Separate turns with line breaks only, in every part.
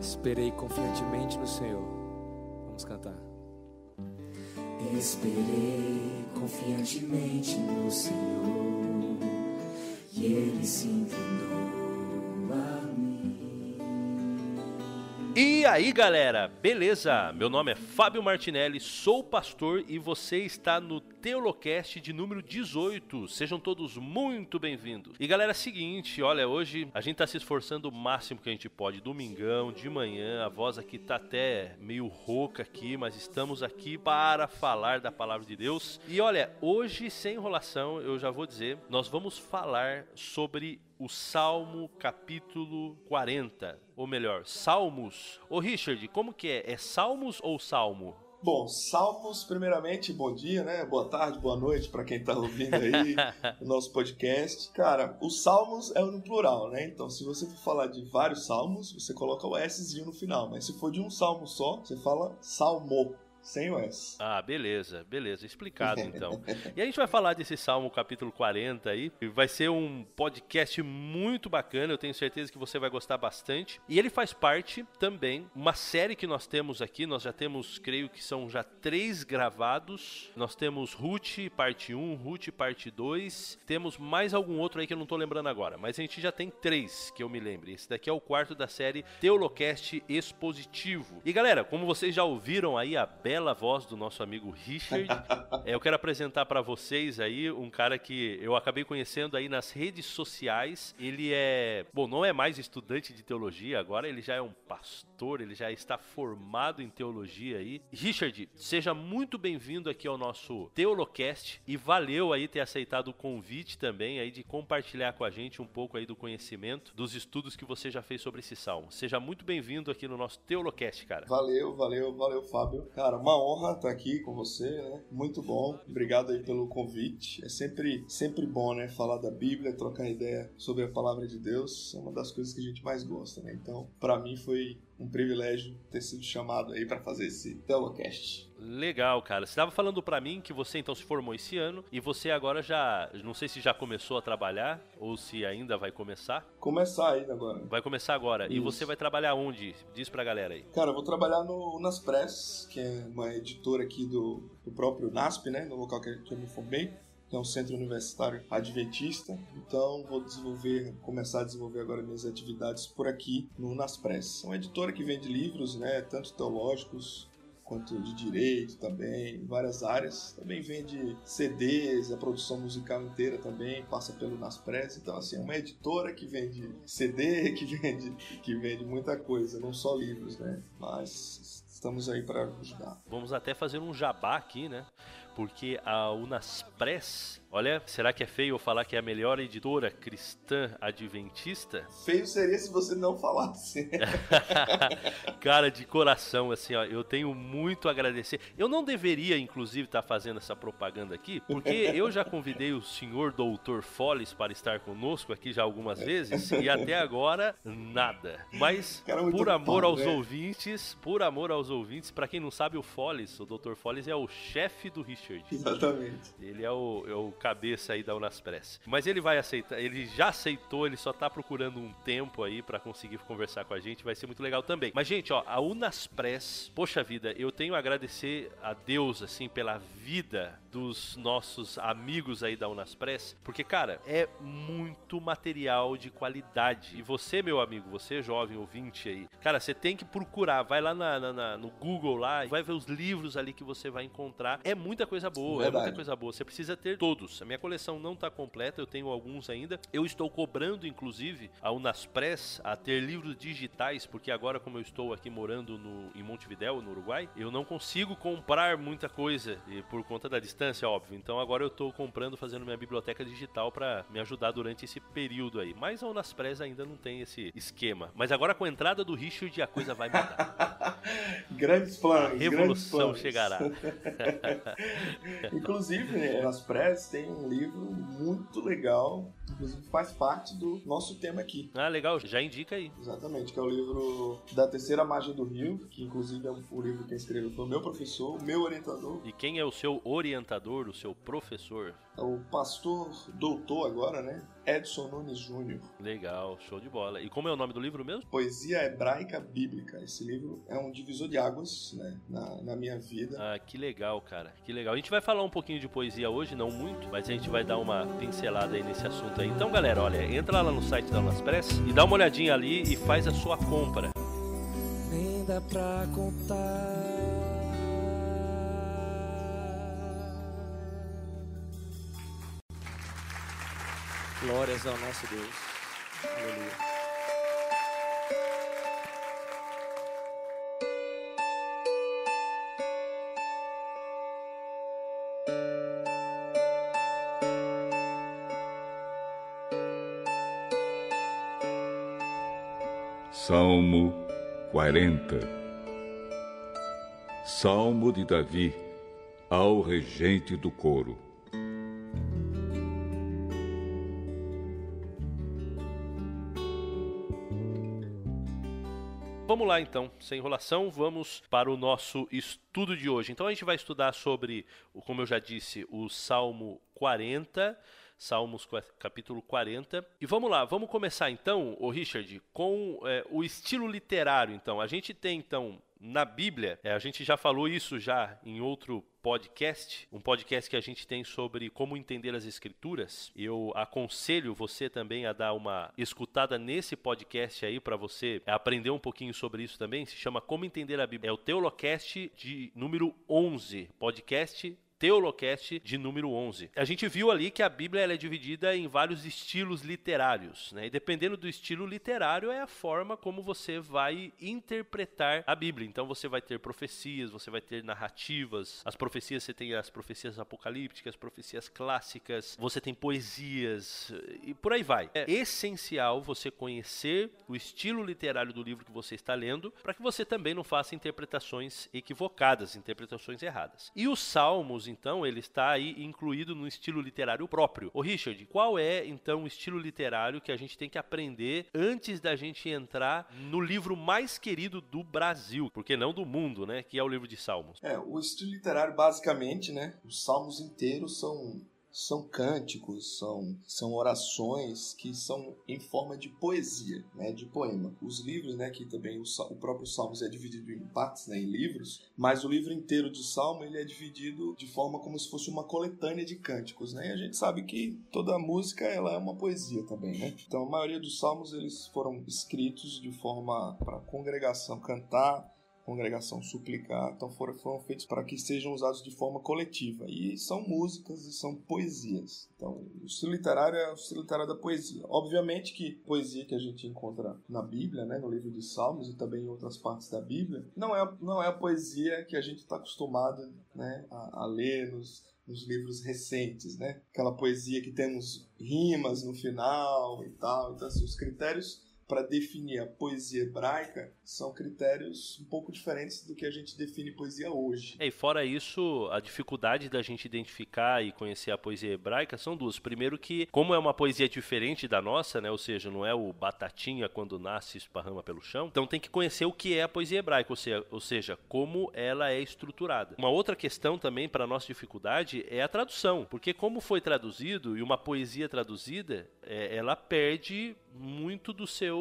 Esperei confiantemente no Senhor. Vamos cantar.
Esperei confiantemente no Senhor e Ele se inclinou
E aí galera, beleza? Meu nome é Fábio Martinelli, sou pastor e você está no Teolocast de número 18. Sejam todos muito bem-vindos. E galera, é seguinte, olha, hoje a gente tá se esforçando o máximo que a gente pode. Domingão, de manhã, a voz aqui tá até meio rouca aqui, mas estamos aqui para falar da palavra de Deus. E olha, hoje, sem enrolação, eu já vou dizer, nós vamos falar sobre o Salmo capítulo 40, ou melhor, Salmos. Ô Richard, como que é? É Salmos ou Salmo?
Bom, Salmos, primeiramente, bom dia, né? Boa tarde, boa noite para quem tá ouvindo aí o nosso podcast. Cara, os Salmos é no plural, né? Então, se você for falar de vários salmos, você coloca o Szinho no final. Mas se for de um salmo só, você fala Salmo. Sem o S.
Ah, beleza, beleza, explicado então. e a gente vai falar desse Salmo capítulo 40 aí. Vai ser um podcast muito bacana, eu tenho certeza que você vai gostar bastante. E ele faz parte também uma série que nós temos aqui. Nós já temos, creio que são já três gravados. Nós temos Ruth parte 1, Ruth parte 2. Temos mais algum outro aí que eu não tô lembrando agora. Mas a gente já tem três que eu me lembre. Esse daqui é o quarto da série Teolocast Expositivo. E galera, como vocês já ouviram aí a bela voz do nosso amigo Richard. é, eu quero apresentar para vocês aí um cara que eu acabei conhecendo aí nas redes sociais. Ele é, bom, não é mais estudante de teologia, agora ele já é um pastor, ele já está formado em teologia aí. Richard, seja muito bem-vindo aqui ao nosso Teolocast e valeu aí ter aceitado o convite também aí de compartilhar com a gente um pouco aí do conhecimento, dos estudos que você já fez sobre esse salmo. Seja muito bem-vindo aqui no nosso Teolocast, cara.
Valeu, valeu, valeu, Fábio. Cara, uma honra estar aqui com você, né? Muito bom. Obrigado aí pelo convite. É sempre, sempre bom, né? Falar da Bíblia, trocar ideia sobre a palavra de Deus. É uma das coisas que a gente mais gosta, né? Então, para mim foi um privilégio ter sido chamado aí para fazer esse Telocast.
Legal, cara. Você estava falando para mim que você então se formou esse ano e você agora já, não sei se já começou a trabalhar ou se ainda vai começar.
Começar ainda agora.
Vai começar agora. Isso. E você vai trabalhar onde? Diz pra galera aí.
Cara, eu vou trabalhar no Nas Press, que é uma editora aqui do, do próprio NASP, né? No local que eu me formei que é um centro universitário adventista. Então vou desenvolver, começar a desenvolver agora minhas atividades por aqui no Naspress. É uma editora que vende livros, né, tanto teológicos quanto de direito também, várias áreas. Também vende CDs, a produção musical inteira também passa pelo Naspress. Então, assim, é uma editora que vende CD, que vende, que vende muita coisa, não só livros, né? Mas estamos aí para ajudar.
Vamos até fazer um jabá aqui, né? Porque a Unaspress Olha, será que é feio eu falar que é a melhor editora cristã adventista?
Feio seria se você não falasse.
Cara, de coração, assim, ó, eu tenho muito a agradecer. Eu não deveria, inclusive, estar tá fazendo essa propaganda aqui, porque eu já convidei o senhor doutor Folles para estar conosco aqui já algumas vezes e até agora nada. Mas Cara, por amor aos né? ouvintes, por amor aos ouvintes, para quem não sabe, o Folles, o doutor Folles é o chefe do Richard.
Exatamente.
Ele é o, é o cabeça aí da Unaspress. Mas ele vai aceitar, ele já aceitou, ele só tá procurando um tempo aí para conseguir conversar com a gente, vai ser muito legal também. Mas gente, ó, a Unaspress, poxa vida, eu tenho a agradecer a Deus assim pela vida dos nossos amigos aí da Unaspress, porque cara, é muito material de qualidade. E você, meu amigo, você jovem ouvinte aí, cara, você tem que procurar, vai lá na, na, na, no Google lá, vai ver os livros ali que você vai encontrar. É muita coisa boa, Verdade. é muita coisa boa. Você precisa ter todos A minha coleção não está completa, eu tenho alguns ainda. Eu estou cobrando, inclusive, a Unaspress a ter livros digitais, porque agora, como eu estou aqui morando no, em Montevidéu, no Uruguai, eu não consigo comprar muita coisa e por conta da distância, óbvio. Então agora eu estou comprando, fazendo minha biblioteca digital para me ajudar durante esse período aí. Mas a Unaspress ainda não tem esse esquema. Mas agora com a entrada do Richard a coisa vai mudar.
grandes planos. A
revolução
planos.
chegará.
Inclusive, né, Unaspress tem tem um livro muito legal, inclusive faz parte do nosso tema aqui.
Ah, legal, já indica aí.
Exatamente, que é o livro da Terceira Margem do Rio, que inclusive é o livro que escreveu foi o meu professor, o meu orientador.
E quem é o seu orientador, o seu professor?
É o pastor doutor agora, né? Edson Nunes Júnior.
Legal, show de bola. E como é o nome do livro mesmo?
Poesia Hebraica Bíblica. Esse livro é um divisor de águas né, na, na minha vida.
Ah, que legal, cara. Que legal. A gente vai falar um pouquinho de poesia hoje, não muito, mas a gente vai dar uma pincelada aí nesse assunto aí. Então, galera, olha, entra lá no site da Unapress e dá uma olhadinha ali e faz a sua compra.
Nem dá pra contar.
Glórias ao nosso Deus. Aleluia.
Salmo 40 Salmo de Davi ao regente do coro.
Vamos lá então, sem enrolação, vamos para o nosso estudo de hoje. Então a gente vai estudar sobre, como eu já disse, o Salmo 40, Salmos capítulo 40. E vamos lá, vamos começar então, o Richard, com é, o estilo literário. Então, a gente tem então na Bíblia, é, a gente já falou isso já em outro podcast, um podcast que a gente tem sobre como entender as escrituras. Eu aconselho você também a dar uma escutada nesse podcast aí para você aprender um pouquinho sobre isso também. Se chama Como entender a Bíblia. É o Teolocast de número 11, podcast Teolocast de número 11. A gente viu ali que a Bíblia é dividida em vários estilos literários, né? E dependendo do estilo literário é a forma como você vai interpretar a Bíblia. Então você vai ter profecias, você vai ter narrativas. As profecias você tem as profecias apocalípticas, profecias clássicas, você tem poesias e por aí vai. É essencial você conhecer o estilo literário do livro que você está lendo para que você também não faça interpretações equivocadas, interpretações erradas. E os salmos então, ele está aí incluído no estilo literário próprio. O Richard, qual é então o estilo literário que a gente tem que aprender antes da gente entrar no livro mais querido do Brasil, porque não do mundo, né, que é o livro de Salmos?
É, o estilo literário, basicamente, né? Os salmos inteiros são, são cânticos, são, são orações que são em forma de poesia, né? De poema. Os livros, né? Que também o, o próprio Salmos é dividido em partes, né? Em livros. Mas o livro inteiro de Salmo, ele é dividido de forma como se fosse uma coletânea de cânticos, né? E a gente sabe que toda música, ela é uma poesia também, né? Então, a maioria dos salmos, eles foram escritos de forma para a congregação cantar, congregação suplicar, então foram, foram feitos para que sejam usados de forma coletiva. E são músicas e são poesias. Então, o estilo literário é o estilo literário da poesia. Obviamente que poesia que a gente encontra na Bíblia, né, no livro de Salmos e também em outras partes da Bíblia, não é, não é a poesia que a gente está acostumado né, a, a ler nos, nos livros recentes, né? Aquela poesia que temos rimas no final e tal. Então, assim, os critérios para definir a poesia hebraica são critérios um pouco diferentes do que a gente define poesia hoje.
É, e fora isso, a dificuldade da gente identificar e conhecer a poesia hebraica são duas. Primeiro que, como é uma poesia diferente da nossa, né, ou seja, não é o batatinha quando nasce esparrama pelo chão, então tem que conhecer o que é a poesia hebraica, ou seja, ou seja como ela é estruturada. Uma outra questão também para nossa dificuldade é a tradução, porque como foi traduzido e uma poesia traduzida, é, ela perde muito do seu,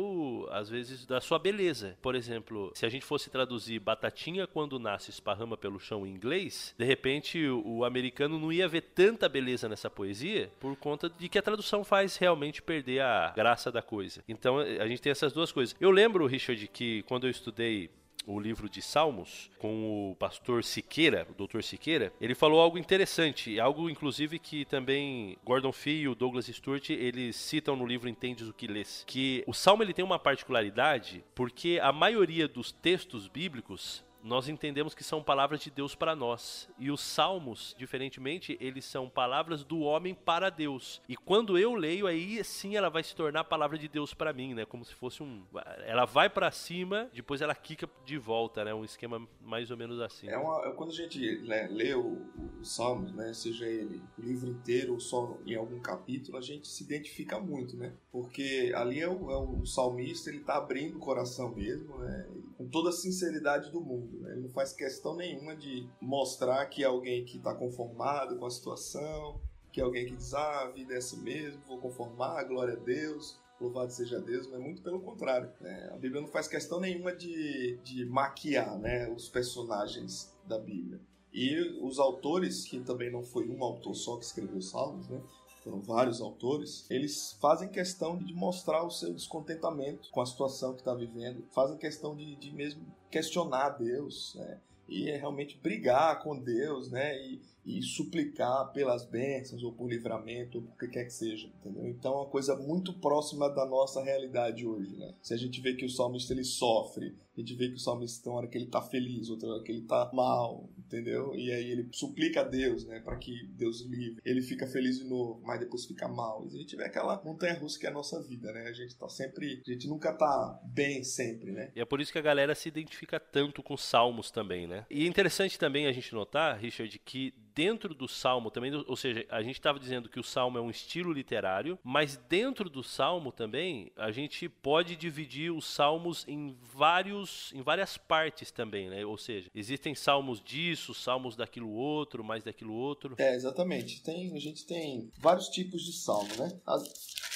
às vezes, da sua beleza. Por exemplo, se a gente fosse traduzir batatinha quando nasce esparrama pelo chão em inglês, de repente o, o americano não ia ver tanta beleza nessa poesia por conta de que a tradução faz realmente perder a graça da coisa. Então a gente tem essas duas coisas. Eu lembro, Richard, que quando eu estudei o livro de Salmos com o pastor Siqueira, o doutor Siqueira, ele falou algo interessante, algo inclusive que também Gordon Fee e o Douglas Stewart, eles citam no livro Entendes o que lês, que o Salmo ele tem uma particularidade porque a maioria dos textos bíblicos nós entendemos que são palavras de Deus para nós. E os salmos, diferentemente, eles são palavras do homem para Deus. E quando eu leio, aí sim ela vai se tornar a palavra de Deus para mim, né? Como se fosse um. Ela vai para cima, depois ela quica de volta, né? Um esquema mais ou menos assim.
É uma, quando a gente lê, lê o, o Salmos, né? Seja ele o livro inteiro ou só em algum capítulo, a gente se identifica muito, né? Porque ali é o, é o salmista, ele tá abrindo o coração mesmo, né? Com toda a sinceridade do mundo. Né? Ele não faz questão nenhuma de mostrar que é alguém que está conformado com a situação, que é alguém que diz, ah, a vida é assim mesmo, vou conformar, glória a Deus, louvado seja Deus, mas muito pelo contrário. Né? A Bíblia não faz questão nenhuma de, de maquiar né, os personagens da Bíblia. E os autores, que também não foi um autor só que escreveu Salmos, né? Foram vários autores, eles fazem questão de mostrar o seu descontentamento com a situação que está vivendo, fazem questão de, de mesmo questionar Deus, né? e é realmente brigar com Deus, né? E, e suplicar pelas bênçãos ou por livramento, ou por que quer que seja, entendeu? Então é uma coisa muito próxima da nossa realidade hoje, né? Se a gente vê que o salmista ele sofre, a gente vê que o salmista tem uma hora que ele tá feliz, outra hora que ele tá mal, entendeu? E aí ele suplica a Deus, né, para que Deus livre. Ele fica feliz de novo, mas depois fica mal. E a gente vê aquela montanha russa que é a nossa vida, né? A gente tá sempre, a gente nunca tá bem sempre, né?
E é por isso que a galera se identifica tanto com salmos também, né? E é interessante também a gente notar, Richard, que dentro do salmo também, ou seja, a gente estava dizendo que o salmo é um estilo literário, mas dentro do salmo também a gente pode dividir os salmos em vários, em várias partes também, né? Ou seja, existem salmos disso, salmos daquilo outro, mais daquilo outro.
É, exatamente. Tem, a gente tem vários tipos de salmo, né? A,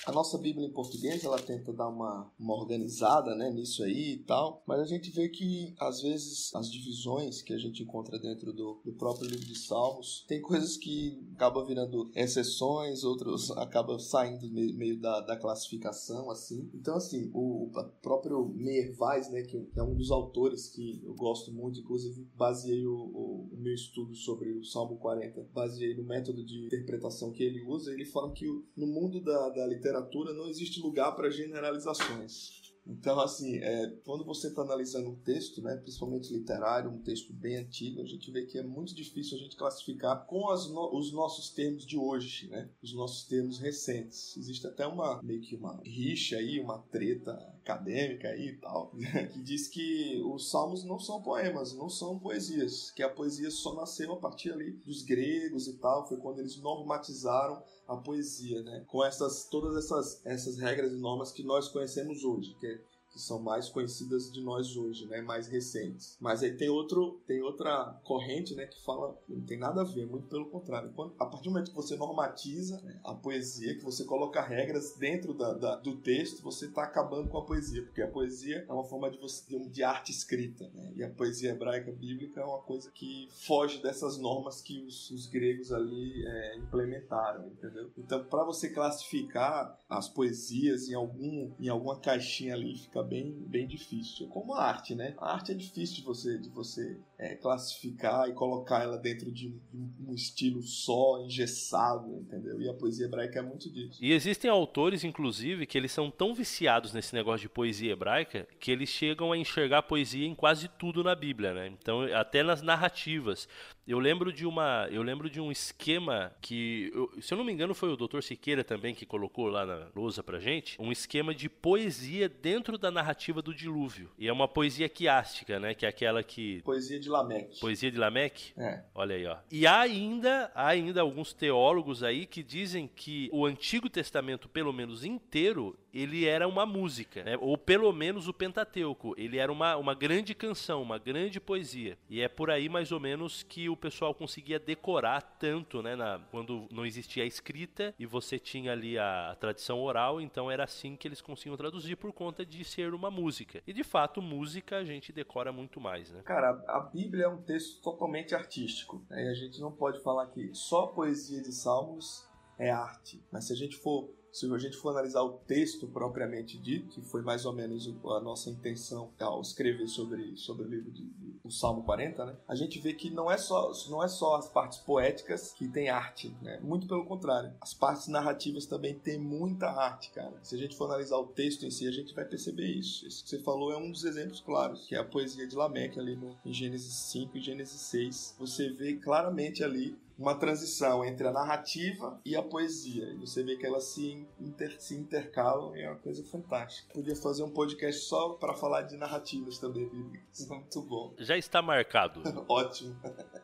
a nossa Bíblia em português, ela tenta dar uma, uma organizada, né, nisso aí e tal, mas a gente vê que às vezes as divisões que a gente encontra dentro do, do próprio livro de Salmos tem coisas que acabam virando exceções, outros acabam saindo meio, meio da, da, classificação, assim. Então, assim, o, o próprio Meir Weiss, né, que é um dos autores que eu gosto muito, inclusive baseei o, o, o meu estudo sobre o Salmo 40, baseei no método de interpretação que ele usa, ele fala que no mundo da, da literatura não existe lugar para generalizações. Então, assim, é, quando você está analisando um texto, né, principalmente literário, um texto bem antigo, a gente vê que é muito difícil a gente classificar com no, os nossos termos de hoje, né, os nossos termos recentes. Existe até uma meio que uma rixa aí, uma treta acadêmica aí e tal, né, que diz que os salmos não são poemas, não são poesias, que a poesia só nasceu a partir ali dos gregos e tal, foi quando eles normatizaram a poesia, né? Com essas todas essas essas regras e normas que nós conhecemos hoje, que é que são mais conhecidas de nós hoje, né, mais recentes. Mas aí tem outro, tem outra corrente, né, que fala não tem nada a ver, muito pelo contrário. Quando, a partir do momento que você normatiza a poesia, que você coloca regras dentro da, da do texto, você está acabando com a poesia, porque a poesia é uma forma de você de arte escrita, né, e a poesia hebraica bíblica é uma coisa que foge dessas normas que os, os gregos ali é, implementaram, entendeu? Então, para você classificar as poesias em algum em alguma caixinha ali, fica bem, bem difícil. Como a arte, né? A arte é difícil de você, de você é, classificar e colocar ela dentro de um, estilo só, engessado, entendeu? E a poesia hebraica é muito disso.
E existem autores, inclusive, que eles são tão viciados nesse negócio de poesia hebraica que eles chegam a enxergar a poesia em quase tudo na Bíblia, né? Então, até nas narrativas. Eu lembro de uma, eu lembro de um esquema que, eu, se eu não me engano, foi o Dr. Siqueira também que colocou lá na lousa pra gente, um esquema de poesia dentro da narrativa do dilúvio. E é uma poesia quiástica, né? Que é aquela que.
Poesia de Lameque.
Poesia de Lameque?
É.
Olha aí, ó. E há ainda, há ainda alguns teólogos aí que dizem que o Antigo Testamento, pelo menos inteiro, ele era uma música, né? ou pelo menos o Pentateuco. Ele era uma, uma grande canção, uma grande poesia. E é por aí mais ou menos que o pessoal conseguia decorar tanto, né? Na, quando não existia a escrita e você tinha ali a, a tradição oral, então era assim que eles conseguiam traduzir por conta de ser uma música. E de fato, música a gente decora muito mais, né?
Cara, a Bíblia é um texto totalmente artístico. Né? E a gente não pode falar que só poesia de salmos é arte. Mas se a gente for se a gente for analisar o texto propriamente dito, que foi mais ou menos a nossa intenção ao escrever sobre, sobre o livro de, de, o Salmo 40, né? A gente vê que não é só não é só as partes poéticas que tem arte, né? Muito pelo contrário. As partes narrativas também têm muita arte, cara. Se a gente for analisar o texto em si, a gente vai perceber isso. Isso que você falou é um dos exemplos claros, que é a poesia de Lameque ali no, em Gênesis 5 e Gênesis 6. Você vê claramente ali uma transição entre a narrativa e a poesia. E você vê que elas se, inter, se intercalam e é uma coisa fantástica. Podia fazer um podcast só para falar de narrativas também, bíblicas. Muito bom.
Já está marcado.
Ótimo.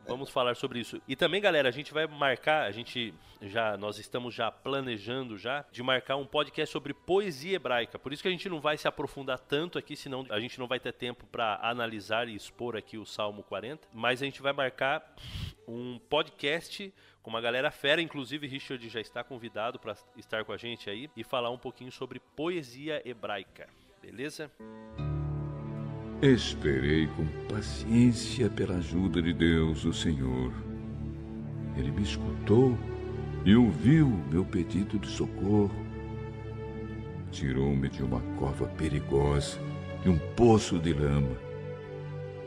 Vamos falar sobre isso. E também, galera, a gente vai marcar, a gente já, nós estamos já planejando já de marcar um podcast sobre poesia hebraica. Por isso que a gente não vai se aprofundar tanto aqui, senão a gente não vai ter tempo para analisar e expor aqui o Salmo 40. Mas a gente vai marcar um podcast com uma galera fera, inclusive Richard já está convidado para estar com a gente aí e falar um pouquinho sobre poesia hebraica, beleza?
Esperei com paciência pela ajuda de Deus, o Senhor. Ele me escutou e ouviu meu pedido de socorro. Tirou-me de uma cova perigosa, de um poço de lama.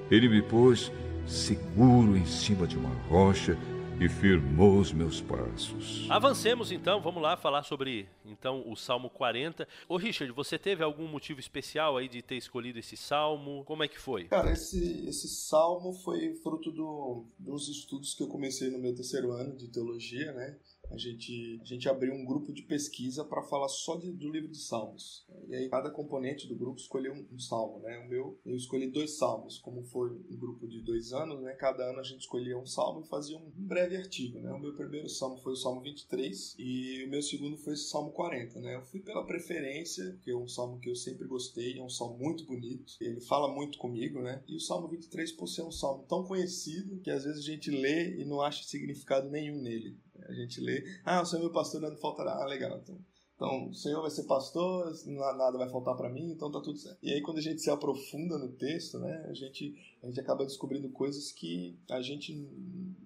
Ele me pôs seguro em cima de uma rocha e firmou os meus passos.
Avancemos então, vamos lá falar sobre então o Salmo 40. Ô Richard, você teve algum motivo especial aí de ter escolhido esse salmo? Como é que foi?
Cara, esse, esse salmo foi fruto do, dos estudos que eu comecei no meu terceiro ano de teologia, né? A gente, a gente abriu um grupo de pesquisa para falar só de, do livro de Salmos. E aí cada componente do grupo escolheu um, um, salmo, né? O meu, eu escolhi dois salmos, como foi um grupo de dois anos, né? Cada ano a gente escolhia um salmo e fazia um breve artigo, né? O meu primeiro salmo foi o Salmo 23 e o meu segundo foi o Salmo 40, né? Eu fui pela preferência, que é um salmo que eu sempre gostei, é um salmo muito bonito, ele fala muito comigo, né? E o Salmo 23 por ser um salmo tão conhecido que às vezes a gente lê e não acha significado nenhum nele. A gente lê, ah, o Senhor é meu pastor, não faltará. Ah, legal, então. Então, o Senhor vai ser pastor, nada vai faltar para mim, então tá tudo certo. E aí, quando a gente se aprofunda no texto, né, a gente, a gente acaba descobrindo coisas que a gente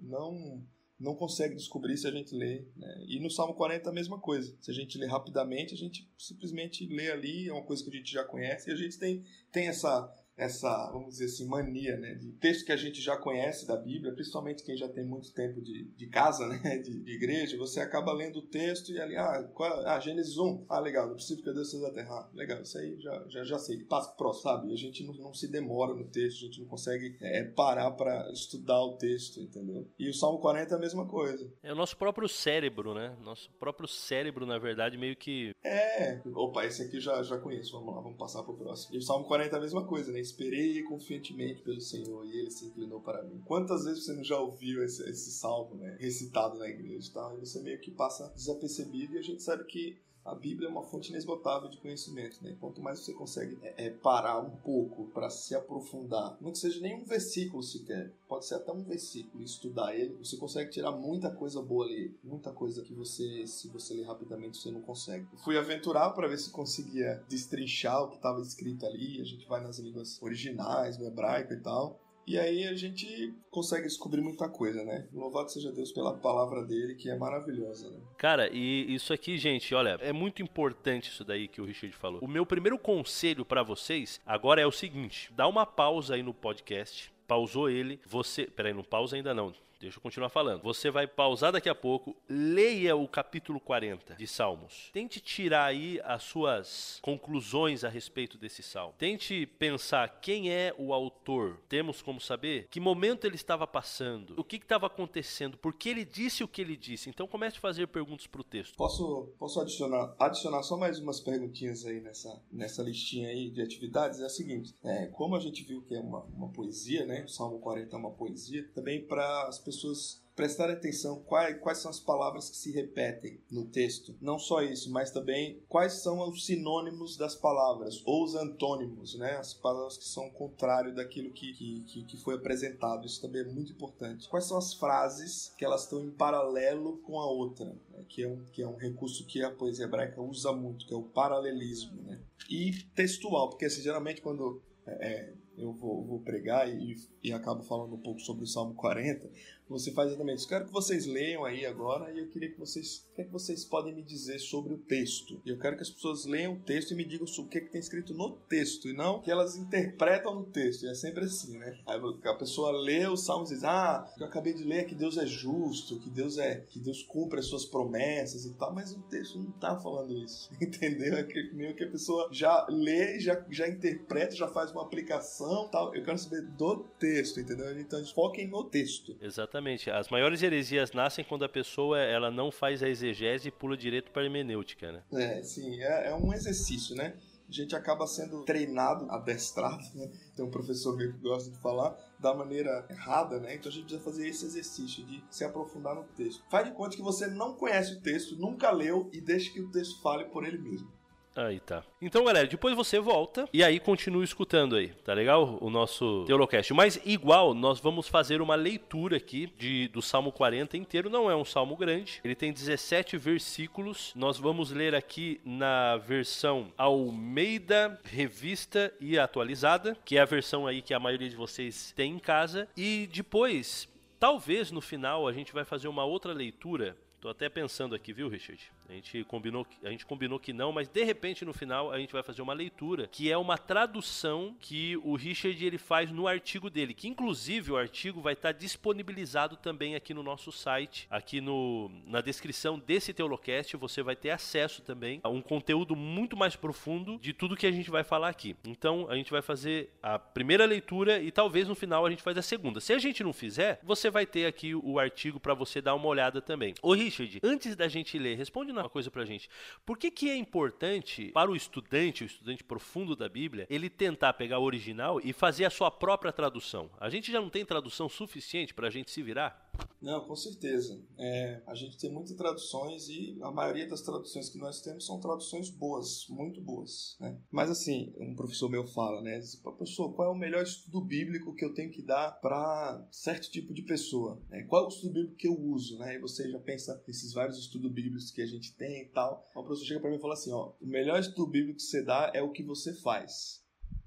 não não consegue descobrir se a gente lê. Né? E no Salmo 40 a mesma coisa. Se a gente lê rapidamente, a gente simplesmente lê ali, é uma coisa que a gente já conhece, e a gente tem, tem essa, essa, vamos dizer assim, mania, né, de texto que a gente já conhece da Bíblia, principalmente quem já tem muito tempo de, de casa, né, de, de igreja, você acaba lendo o texto e ali, ah, qual, ah, Gênesis 1, ah, legal, não preciso que Deus seja da terra, ah, legal, isso aí já, já, já sei, passa pro próximo, sabe? A gente não, não se demora no texto, a gente não consegue é, parar para estudar o texto, entendeu? E o Salmo 40 é a mesma coisa.
É o nosso próprio cérebro, né? Nosso próprio cérebro, na verdade, meio que...
É, opa, esse aqui já, já conheço, vamos lá, vamos passar pro próximo. E o Salmo 40 é a mesma coisa, né? Esperei confiantemente pelo Senhor e ele se inclinou para mim. Quantas vezes você não já ouviu esse, esse salmo, né? Recitado na igreja e tal? E você meio que passa desapercebido e a gente sabe que a Bíblia é uma fonte inesgotável de conhecimento, né? Quanto mais você consegue é, é parar um pouco para se aprofundar, não que seja nenhum versículo sequer, pode ser até um versículo, estudar ele, você consegue tirar muita coisa boa ali, muita coisa que você, se você ler rapidamente, você não consegue. fui aventurar para ver se conseguia destrinchar o que estava escrito ali. A gente vai nas línguas originais, no hebraico e tal. E aí a gente consegue descobrir muita coisa, né? Louvado seja Deus pela palavra dele, que é maravilhosa, né?
Cara, e isso aqui, gente, olha, é muito importante isso daí que o Richard falou. O meu primeiro conselho para vocês agora é o seguinte: dá uma pausa aí no podcast, pausou ele, você. Peraí, não pausa ainda não. Deixa eu continuar falando. Você vai pausar daqui a pouco, leia o capítulo 40 de Salmos. Tente tirar aí as suas conclusões a respeito desse salmo. Tente pensar quem é o autor. Temos como saber que momento ele estava passando, o que estava acontecendo, por que ele disse o que ele disse. Então comece a fazer perguntas para o texto.
Posso, posso adicionar, adicionar só mais umas perguntinhas aí nessa, nessa listinha aí de atividades? É o seguinte, é, como a gente viu que é uma, uma poesia, né? O Salmo 40 é uma poesia, também para as pessoas prestarem atenção quais, quais são as palavras que se repetem no texto. Não só isso, mas também quais são os sinônimos das palavras, ou os antônimos, né? As palavras que são o contrário daquilo que, que, que foi apresentado. Isso também é muito importante. Quais são as frases que elas estão em paralelo com a outra, né? que, é um, que é um recurso que a poesia hebraica usa muito, que é o paralelismo, né? E textual, porque assim, geralmente quando é, é eu vou, vou pregar e, e acabo falando um pouco sobre o Salmo 40, você faz exatamente isso. Quero que vocês leiam aí agora e eu queria que vocês. O que, é que vocês podem me dizer sobre o texto? Eu quero que as pessoas leiam o texto e me digam o que, é que tem escrito no texto e não que elas interpretam no texto. E é sempre assim, né? Aí a pessoa lê os salmos e diz: Ah, o que eu acabei de ler é que Deus é justo, que Deus é. que Deus cumpre as suas promessas e tal, mas o texto não tá falando isso. Entendeu? É que, meio que a pessoa já lê, já, já interpreta, já faz uma aplicação tal. Eu quero saber do texto, entendeu? Então foquem no texto.
Exatamente. Exatamente. As maiores heresias nascem quando a pessoa ela não faz a exegese e pula direto para a hermenêutica, né?
É, sim. É, é um exercício, né? a gente acaba sendo treinado, adestrado, né? Tem um professor meu que gosta de falar da maneira errada, né? Então a gente precisa fazer esse exercício de se aprofundar no texto. Faz de conta que você não conhece o texto, nunca leu e deixe que o texto fale por ele mesmo.
Aí tá. Então, galera, depois você volta e aí continua escutando aí, tá legal? O nosso Teolocast. Mas, igual, nós vamos fazer uma leitura aqui de, do Salmo 40 inteiro. Não é um salmo grande, ele tem 17 versículos. Nós vamos ler aqui na versão Almeida, revista e atualizada, que é a versão aí que a maioria de vocês tem em casa. E depois, talvez no final, a gente vai fazer uma outra leitura Tô até pensando aqui, viu, Richard? A gente combinou, a gente combinou que não, mas de repente no final a gente vai fazer uma leitura que é uma tradução que o Richard ele faz no artigo dele, que inclusive o artigo vai estar disponibilizado também aqui no nosso site, aqui no, na descrição desse Teolocast você vai ter acesso também a um conteúdo muito mais profundo de tudo que a gente vai falar aqui. Então a gente vai fazer a primeira leitura e talvez no final a gente faz a segunda. Se a gente não fizer, você vai ter aqui o artigo para você dar uma olhada também. Ô Richard, Richard, antes da gente ler, responde uma coisa pra gente. Por que, que é importante para o estudante, o estudante profundo da Bíblia, ele tentar pegar o original e fazer a sua própria tradução? A gente já não tem tradução suficiente para a gente se virar?
Não, com certeza. É, a gente tem muitas traduções e a maioria das traduções que nós temos são traduções boas, muito boas. Né? Mas assim, um professor meu fala, né? Professor, qual é o melhor estudo bíblico que eu tenho que dar para certo tipo de pessoa? Né? Qual é o estudo bíblico que eu uso? Né? E você já pensa nesses vários estudos bíblicos que a gente tem e tal. O professor chega para mim e fala assim: ó, o melhor estudo bíblico que você dá é o que você faz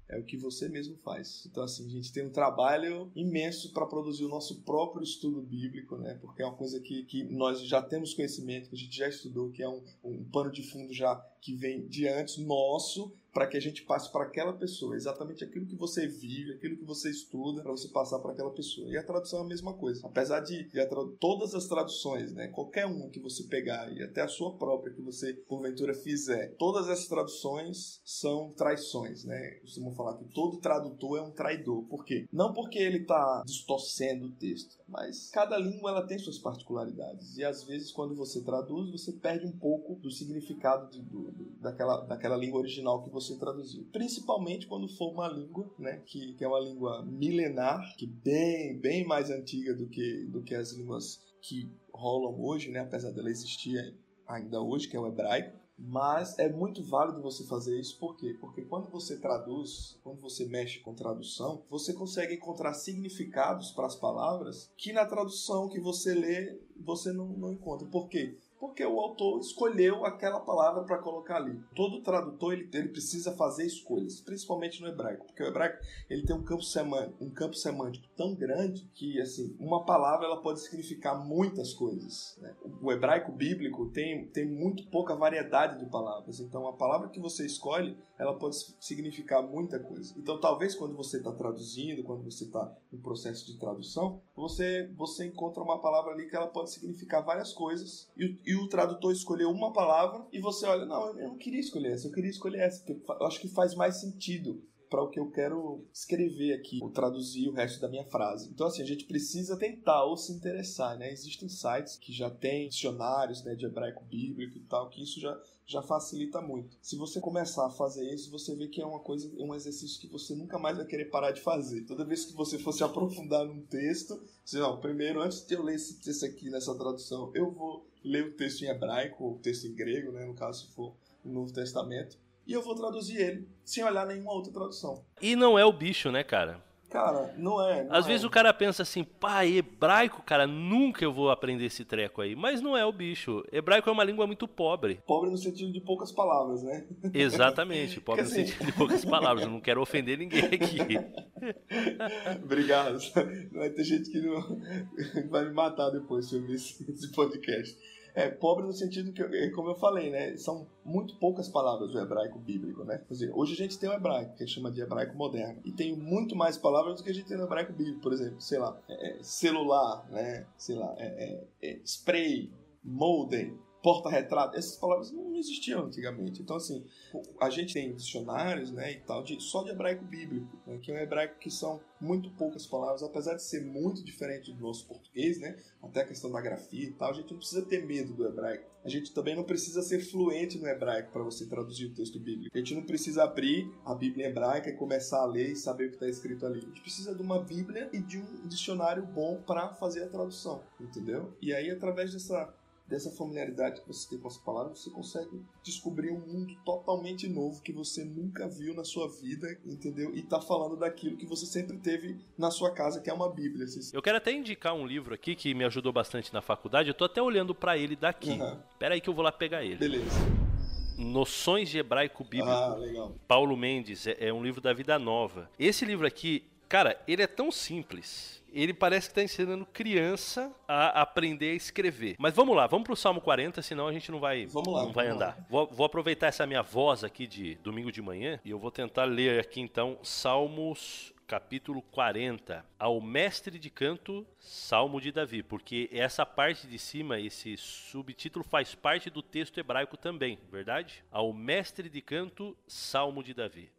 é o que você mesmo faz. Então, assim, a gente tem um trabalho imenso para produzir o nosso próprio estudo bíblico, né? Porque é uma coisa que, que nós já temos conhecimento, que a gente já estudou, que é um, um pano de fundo já que vem de antes nosso para que a gente passe para aquela pessoa exatamente aquilo que você vive, aquilo que você estuda, para você passar para aquela pessoa. E a tradução é a mesma coisa. Apesar de, de todas as traduções, né, qualquer uma que você pegar e até a sua própria que você porventura fizer, todas essas traduções são traições, né? Costumam falar que todo tradutor é um traidor. Por quê? Não porque ele está distorcendo o texto, mas cada língua ela tem suas particularidades e às vezes quando você traduz você perde um pouco do significado de, do, daquela, daquela língua original que você traduziu. Principalmente quando for uma língua, né, que, que é uma língua milenar, que bem bem mais antiga do que do que as línguas que rolam hoje, né, apesar dela existir ainda hoje, que é o hebraico. Mas é muito válido você fazer isso, por quê? Porque quando você traduz, quando você mexe com tradução, você consegue encontrar significados para as palavras que na tradução que você lê você não, não encontra. Por quê? Porque o autor escolheu aquela palavra para colocar ali. Todo tradutor ele, ele, precisa fazer escolhas, principalmente no hebraico, porque o hebraico ele tem um campo semântico, um campo semântico tão grande que assim uma palavra ela pode significar muitas coisas. Né? O hebraico bíblico tem, tem muito pouca variedade de palavras, então a palavra que você escolhe ela pode significar muita coisa. Então talvez quando você está traduzindo, quando você está no processo de tradução, você você encontra uma palavra ali que ela pode significar várias coisas e, e o tradutor escolheu uma palavra e você olha, não, eu não queria escolher essa, eu queria escolher essa, porque eu acho que faz mais sentido para o que eu quero escrever aqui, ou traduzir o resto da minha frase. Então, assim, a gente precisa tentar ou se interessar, né? Existem sites que já têm dicionários né, de hebraico bíblico e tal, que isso já, já facilita muito. Se você começar a fazer isso, você vê que é uma coisa, um exercício que você nunca mais vai querer parar de fazer. Toda vez que você for se aprofundar num texto, você, não, primeiro, antes de eu ler esse texto aqui nessa tradução, eu vou ler o texto em hebraico, ou o texto em grego, né, no caso se for o Novo Testamento, e eu vou traduzir ele sem olhar nenhuma outra tradução.
E não é o bicho, né, cara?
Cara, não é. Não
Às
é.
vezes o cara pensa assim, pá, hebraico, cara, nunca eu vou aprender esse treco aí. Mas não é o bicho. Hebraico é uma língua muito pobre.
Pobre no sentido de poucas palavras, né?
Exatamente, pobre no assim... sentido de poucas palavras. Eu não quero ofender ninguém aqui.
Obrigado. Vai ter gente que não... vai me matar depois se eu ver esse podcast. É, pobre no sentido que, é, como eu falei, né? São muito poucas palavras do hebraico bíblico, né? Dizer, hoje a gente tem o hebraico, que chama de hebraico moderno. E tem muito mais palavras do que a gente tem no hebraico bíblico. Por exemplo, sei lá, é, é celular, né? Sei lá, é, é spray, modem, porta-retrato, essas palavras não existiam antigamente. Então, assim, a gente tem dicionários, né, e tal, de, só de hebraico bíblico, né, que é um hebraico que são muito poucas palavras, apesar de ser muito diferente do nosso português, né, até a questão da grafia e tal, a gente não precisa ter medo do hebraico. A gente também não precisa ser fluente no hebraico para você traduzir o texto bíblico. A gente não precisa abrir a Bíblia hebraica e começar a ler e saber o que está escrito ali. A gente precisa de uma Bíblia e de um dicionário bom para fazer a tradução, entendeu? E aí, através dessa dessa familiaridade que você tem com as palavras, você consegue descobrir um mundo totalmente novo que você nunca viu na sua vida, entendeu? E tá falando daquilo que você sempre teve na sua casa, que é uma Bíblia.
Eu quero até indicar um livro aqui que me ajudou bastante na faculdade. Eu tô até olhando para ele daqui. Uhum. Pera aí que eu vou lá pegar ele.
Beleza.
Noções de Hebraico Bíblico.
Ah, legal.
Paulo Mendes, é, é um livro da Vida Nova. Esse livro aqui, cara, ele é tão simples ele parece que está ensinando criança a aprender a escrever. Mas vamos lá, vamos para o Salmo 40, senão a gente não vai,
lá,
não vai andar. Vou, vou, aproveitar essa minha voz aqui de domingo de manhã e eu vou tentar ler aqui então Salmos capítulo 40, ao mestre de canto, Salmo de Davi, porque essa parte de cima, esse subtítulo faz parte do texto hebraico também, verdade? Ao mestre de canto, Salmo de Davi.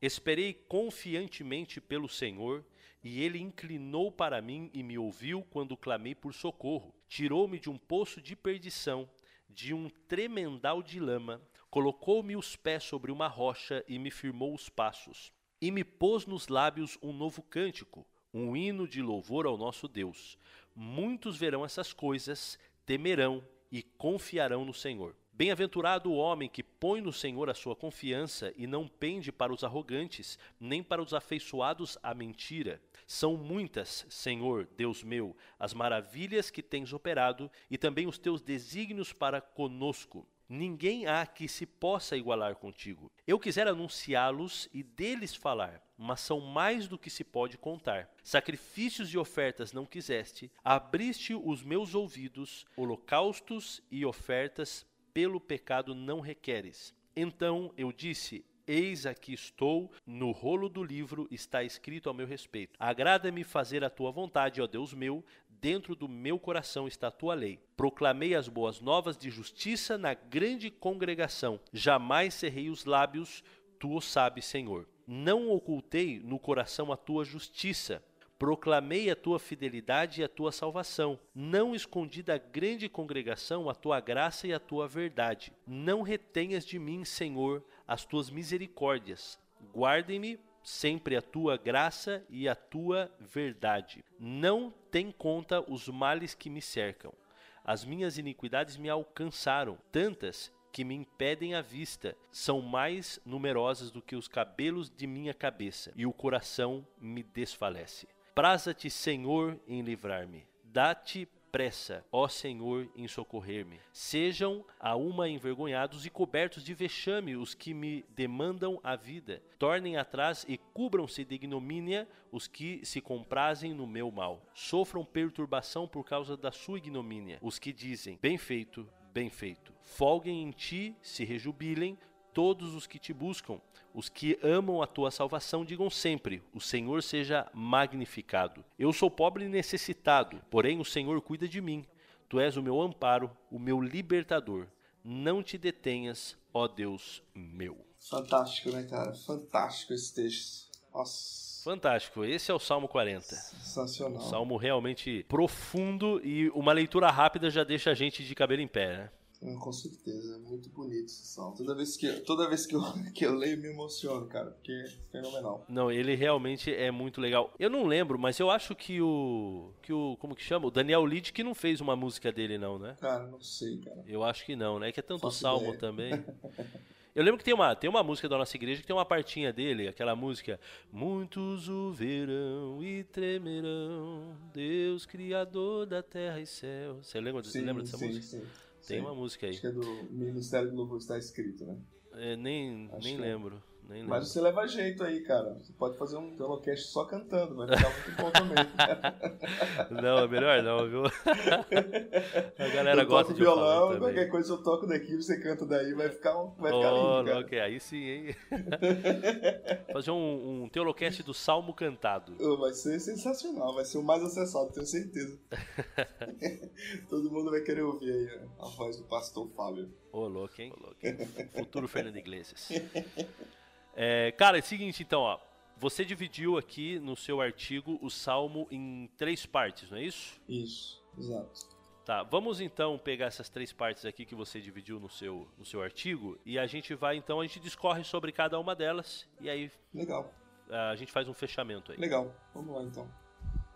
Esperei confiantemente pelo Senhor, e ele inclinou para mim e me ouviu quando clamei por socorro. Tirou-me de um poço de perdição, de um tremendal de lama, colocou-me os pés sobre uma rocha e me firmou os passos e me pôs nos lábios um novo cântico, um hino de louvor ao nosso Deus. Muitos verão essas coisas, temerão e confiarão no Senhor. Bem-aventurado o homem que põe no Senhor a sua confiança e não pende para os arrogantes, nem para os afeiçoados à mentira. São muitas, Senhor, Deus meu, as maravilhas que tens operado e também os teus desígnios para conosco. Ninguém há que se possa igualar contigo. Eu quisera anunciá-los e deles falar, mas são mais do que se pode contar. Sacrifícios e ofertas não quiseste, abriste os meus ouvidos, holocaustos e ofertas pelo pecado não requeres. Então eu disse: Eis aqui estou, no rolo do livro está escrito ao meu respeito. Agrada-me fazer a tua vontade, ó Deus meu, dentro do meu coração está a tua lei. Proclamei as boas novas de justiça na grande congregação. Jamais cerrei os lábios, tu o sabes, Senhor. Não ocultei no coração a tua justiça. Proclamei a tua fidelidade e a tua salvação. Não escondi da grande congregação a tua graça e a tua verdade. Não retenhas de mim, Senhor, as tuas misericórdias. Guardem-me sempre a tua graça e a tua verdade. Não tem conta os males que me cercam. As minhas iniquidades me alcançaram, tantas que me impedem a vista, são mais numerosas do que os cabelos de minha cabeça, e o coração me desfalece. Praza-te, Senhor, em livrar-me. Dá-te pressa, ó Senhor, em socorrer-me. Sejam a uma envergonhados e cobertos de vexame os que me demandam a vida. Tornem atrás e cubram-se de ignomínia os que se comprazem no meu mal. Sofram perturbação por causa da sua ignomínia os que dizem: Bem feito, bem feito. Folguem em ti, se rejubilem todos os que te buscam. Os que amam a tua salvação digam sempre: O Senhor seja magnificado. Eu sou pobre e necessitado, porém o Senhor cuida de mim. Tu és o meu amparo, o meu libertador. Não te detenhas, ó Deus meu.
Fantástico, né, cara? Fantástico esse texto. Nossa.
Fantástico. Esse é o Salmo 40.
Sensacional.
salmo realmente profundo e uma leitura rápida já deixa a gente de cabelo em pé, né?
Com certeza, é muito bonito esse som. Toda vez que, toda vez que, eu, que eu leio, me emociono, cara, porque é fenomenal.
Não, ele realmente é muito legal. Eu não lembro, mas eu acho que o. que o. Como que chama? O Daniel Lid que não fez uma música dele, não, né?
Cara, não sei, cara.
Eu acho que não, né? Que é tanto Faço salmo ideia. também. Eu lembro que tem uma, tem uma música da nossa igreja que tem uma partinha dele, aquela música Muitos o verão e tremerão, Deus Criador da terra e céu. Você lembra, sim, você lembra dessa
sim,
música?
Sim.
Tem
Sim.
uma música aí.
Acho que é do Ministério do Louvor está escrito, né?
É, nem nem é. lembro. Nem lembro.
Mas você leva jeito aí, cara. Você pode fazer um telocast só cantando, vai ficar muito bom também.
não, é melhor não, viu? A galera
eu
gosta
de violão, qualquer coisa eu toco daqui, você canta daí, vai ficar, um, vai ficar
oh,
lindo, cara.
Ok, aí sim, hein? fazer um, um teolocast do Salmo cantado.
Oh, vai ser sensacional, vai ser o mais acessado, tenho certeza. Todo mundo vai querer ouvir aí a voz do pastor Fábio.
Ô, oh, louco, hein? Oh, louco, hein? Futuro Fernando Iglesias. É, cara, é o seguinte, então, ó. Você dividiu aqui no seu artigo o salmo em três partes, não é isso?
Isso, exato.
Tá, vamos então pegar essas três partes aqui que você dividiu no seu, no seu artigo e a gente vai então, a gente discorre sobre cada uma delas e aí.
Legal.
A gente faz um fechamento aí.
Legal, vamos lá então.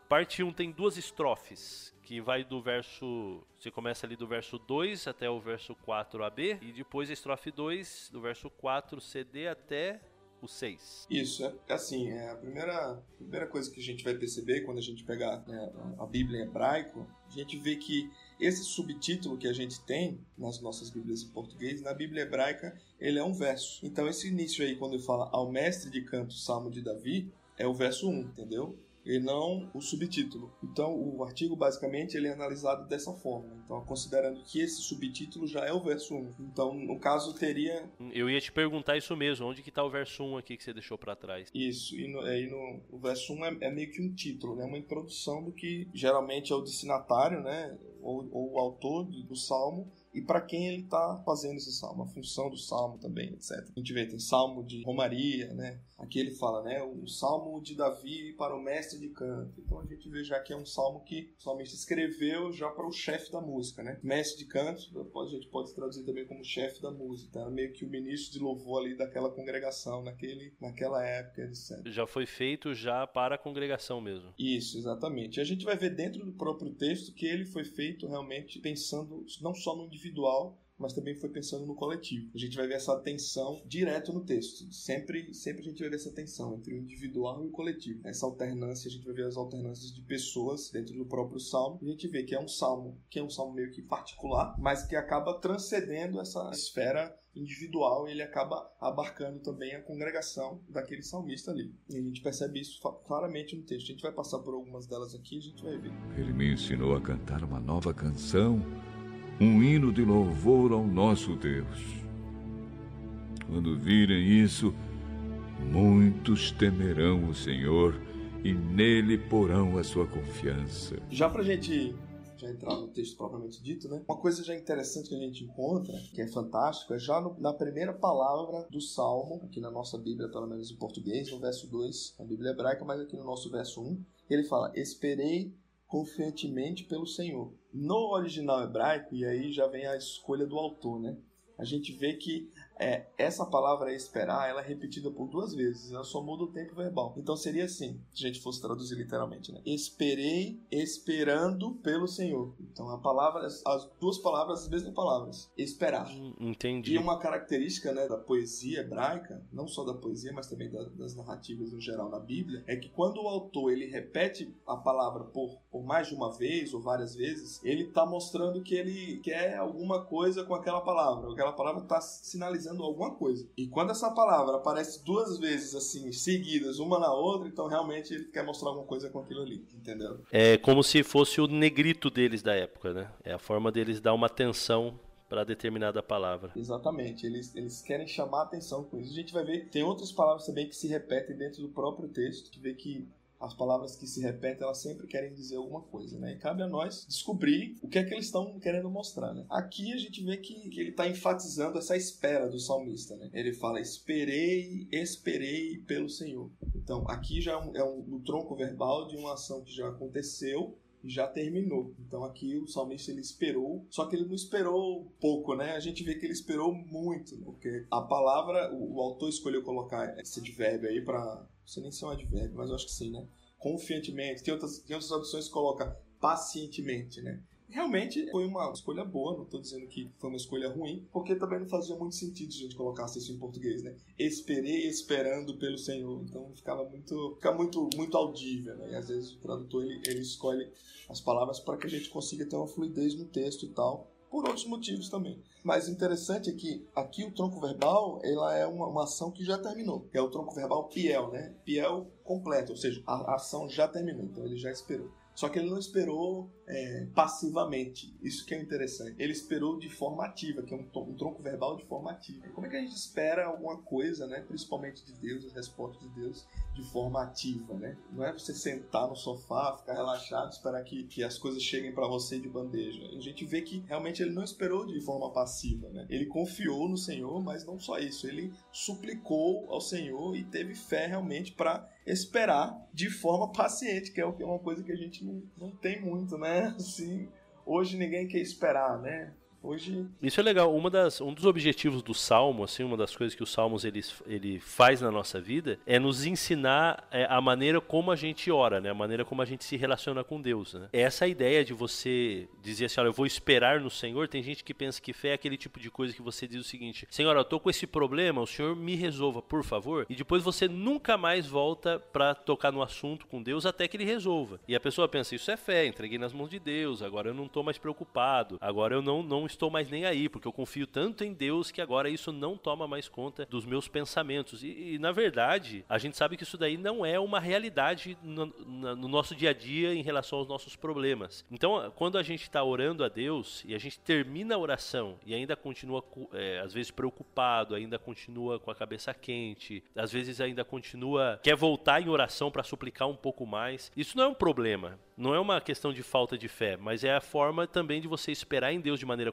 Parte 1 tem duas estrofes que vai do verso. Você começa ali do verso 2 até o verso 4AB, e depois a estrofe 2, do verso 4CD até o 6.
Isso, é assim, é a primeira, primeira coisa que a gente vai perceber quando a gente pegar né, a Bíblia em hebraico, a gente vê que esse subtítulo que a gente tem nas nossas Bíblias em português, na Bíblia hebraica, ele é um verso. Então esse início aí, quando ele fala ao mestre de canto, Salmo de Davi, é o verso 1, entendeu? E não o subtítulo. Então, o artigo basicamente ele é analisado dessa forma. Então, considerando que esse subtítulo já é o verso 1. Então, no caso teria
Eu ia te perguntar isso mesmo, onde que tá o verso 1 aqui que você deixou para trás?
Isso, e no, aí no o verso 1 é, é, meio que um título, né? Uma introdução do que geralmente é o destinatário, né? Ou, ou o autor do, do salmo e para quem ele está fazendo esse salmo, a função do salmo também, etc. A gente vê, tem salmo de Romaria, né? Aqui ele fala, né? O salmo de Davi para o mestre de canto. Então a gente vê já que é um salmo que o salmista escreveu já para o chefe da música, né? Mestre de canto, a gente pode traduzir também como chefe da música. Era meio que o ministro de louvor ali daquela congregação, naquele, naquela época, etc.
Já foi feito já para a congregação mesmo.
Isso, exatamente. E a gente vai ver dentro do próprio texto que ele foi feito realmente pensando não só no indivíduo individual, mas também foi pensando no coletivo. A gente vai ver essa tensão direto no texto. Sempre, sempre a gente vai ver essa tensão entre o individual e o coletivo. Essa alternância, a gente vai ver as alternâncias de pessoas dentro do próprio salmo. A gente vê que é um salmo, que é um salmo meio que particular, mas que acaba transcendendo essa esfera individual ele acaba abarcando também a congregação daquele salmista ali. E a gente percebe isso claramente no texto. A gente vai passar por algumas delas aqui a gente vai ver.
Ele me ensinou a cantar uma nova canção um hino de louvor ao nosso Deus. Quando virem isso, muitos temerão o Senhor e nele porão a sua confiança.
Já para a gente já entrar no texto propriamente dito, né? Uma coisa já interessante que a gente encontra, que é fantástico, é já no, na primeira palavra do Salmo, aqui na nossa Bíblia, pelo menos em português, no verso 2, na Bíblia hebraica, mas aqui no nosso verso 1, ele fala: Esperei confiantemente pelo Senhor. No original hebraico, e aí já vem a escolha do autor, né? A gente vê que é, essa palavra esperar, ela é repetida por duas vezes, ela só muda o tempo verbal. Então seria assim, se a gente fosse traduzir literalmente, né? Esperei esperando pelo Senhor. Então a palavra, as duas palavras, as mesmas palavras. Esperar.
Hum, entendi.
E uma característica né, da poesia hebraica, não só da poesia, mas também da, das narrativas no geral na Bíblia, é que quando o autor ele repete a palavra por, por mais de uma vez ou várias vezes, ele está mostrando que ele quer alguma coisa com aquela palavra. Aquela palavra está sinalizando sinalizando alguma coisa. E quando essa palavra aparece duas vezes assim, seguidas, uma na outra, então realmente ele quer mostrar alguma coisa com aquilo ali, entendeu?
É como se fosse o negrito deles da época, né? É a forma deles dar uma atenção para determinada palavra.
Exatamente, eles, eles querem chamar a atenção com isso. A gente vai ver, tem outras palavras também que se repetem dentro do próprio texto, que vê que as palavras que se repetem, elas sempre querem dizer alguma coisa, né? E cabe a nós descobrir o que é que eles estão querendo mostrar, né? Aqui a gente vê que, que ele está enfatizando essa espera do salmista, né? Ele fala, esperei, esperei pelo Senhor. Então, aqui já é um, é um, um tronco verbal de uma ação que já aconteceu e já terminou. Então aqui o salmista ele esperou, só que ele não esperou pouco, né? A gente vê que ele esperou muito, né? porque a palavra, o, o autor escolheu colocar esse advérbio aí para não sei nem se é um advérbio, mas eu acho que sim, né? Confiantemente. Tem outras, tem outras traduções que coloca pacientemente, né? Realmente foi uma escolha boa, não estou dizendo que foi uma escolha ruim, porque também não fazia muito sentido se a gente colocasse isso em português, né? Esperei esperando pelo Senhor, então ficava muito, fica muito, muito audível, né? E às vezes o tradutor ele, ele escolhe as palavras para que a gente consiga ter uma fluidez no texto e tal, por outros motivos também. Mas interessante é que aqui o tronco verbal ela é uma, uma ação que já terminou. É o tronco verbal piel, né? Piel completo, ou seja, a, a ação já terminou, então ele já esperou. Só que ele não esperou é, passivamente. Isso que é interessante. Ele esperou de forma ativa, que é um, um, tronco verbal de forma ativa. Como é que a gente espera alguma coisa, né? Principalmente de Deus, as respostas de Deus, de forma ativa, né? Não é você sentar no sofá, ficar relaxado, esperar que, que as coisas cheguem para você de bandeja. A gente vê que realmente ele não esperou de forma passiva, né? Ele confiou no Senhor, mas não só isso. Ele suplicou ao Senhor e teve fé realmente para esperar de forma paciente, que é uma coisa que a gente não, não tem muito, né? Assim, hoje ninguém quer esperar, né? Hoje.
Isso é legal. Uma das, um dos objetivos do Salmo, assim, uma das coisas que o Salmos ele, ele faz na nossa vida é nos ensinar é, a maneira como a gente ora, né? A maneira como a gente se relaciona com Deus, né? Essa ideia de você dizer assim, olha, eu vou esperar no Senhor. Tem gente que pensa que fé é aquele tipo de coisa que você diz o seguinte: Senhor, eu tô com esse problema, o Senhor me resolva, por favor. E depois você nunca mais volta para tocar no assunto com Deus até que ele resolva. E a pessoa pensa, isso é fé, entreguei nas mãos de Deus, agora eu não tô mais preocupado, agora eu não, não estou mais nem aí, porque eu confio tanto em Deus que agora isso não toma mais conta dos meus pensamentos. E, e na verdade, a gente sabe que isso daí não é uma realidade no, no nosso dia a dia em relação aos nossos problemas. Então, quando a gente está orando a Deus e a gente termina a oração e ainda continua, é, às vezes, preocupado, ainda continua com a cabeça quente, às vezes ainda continua, quer voltar em oração para suplicar um pouco mais, isso não é um problema. Não é uma questão de falta de fé, mas é a forma também de você esperar em Deus de maneira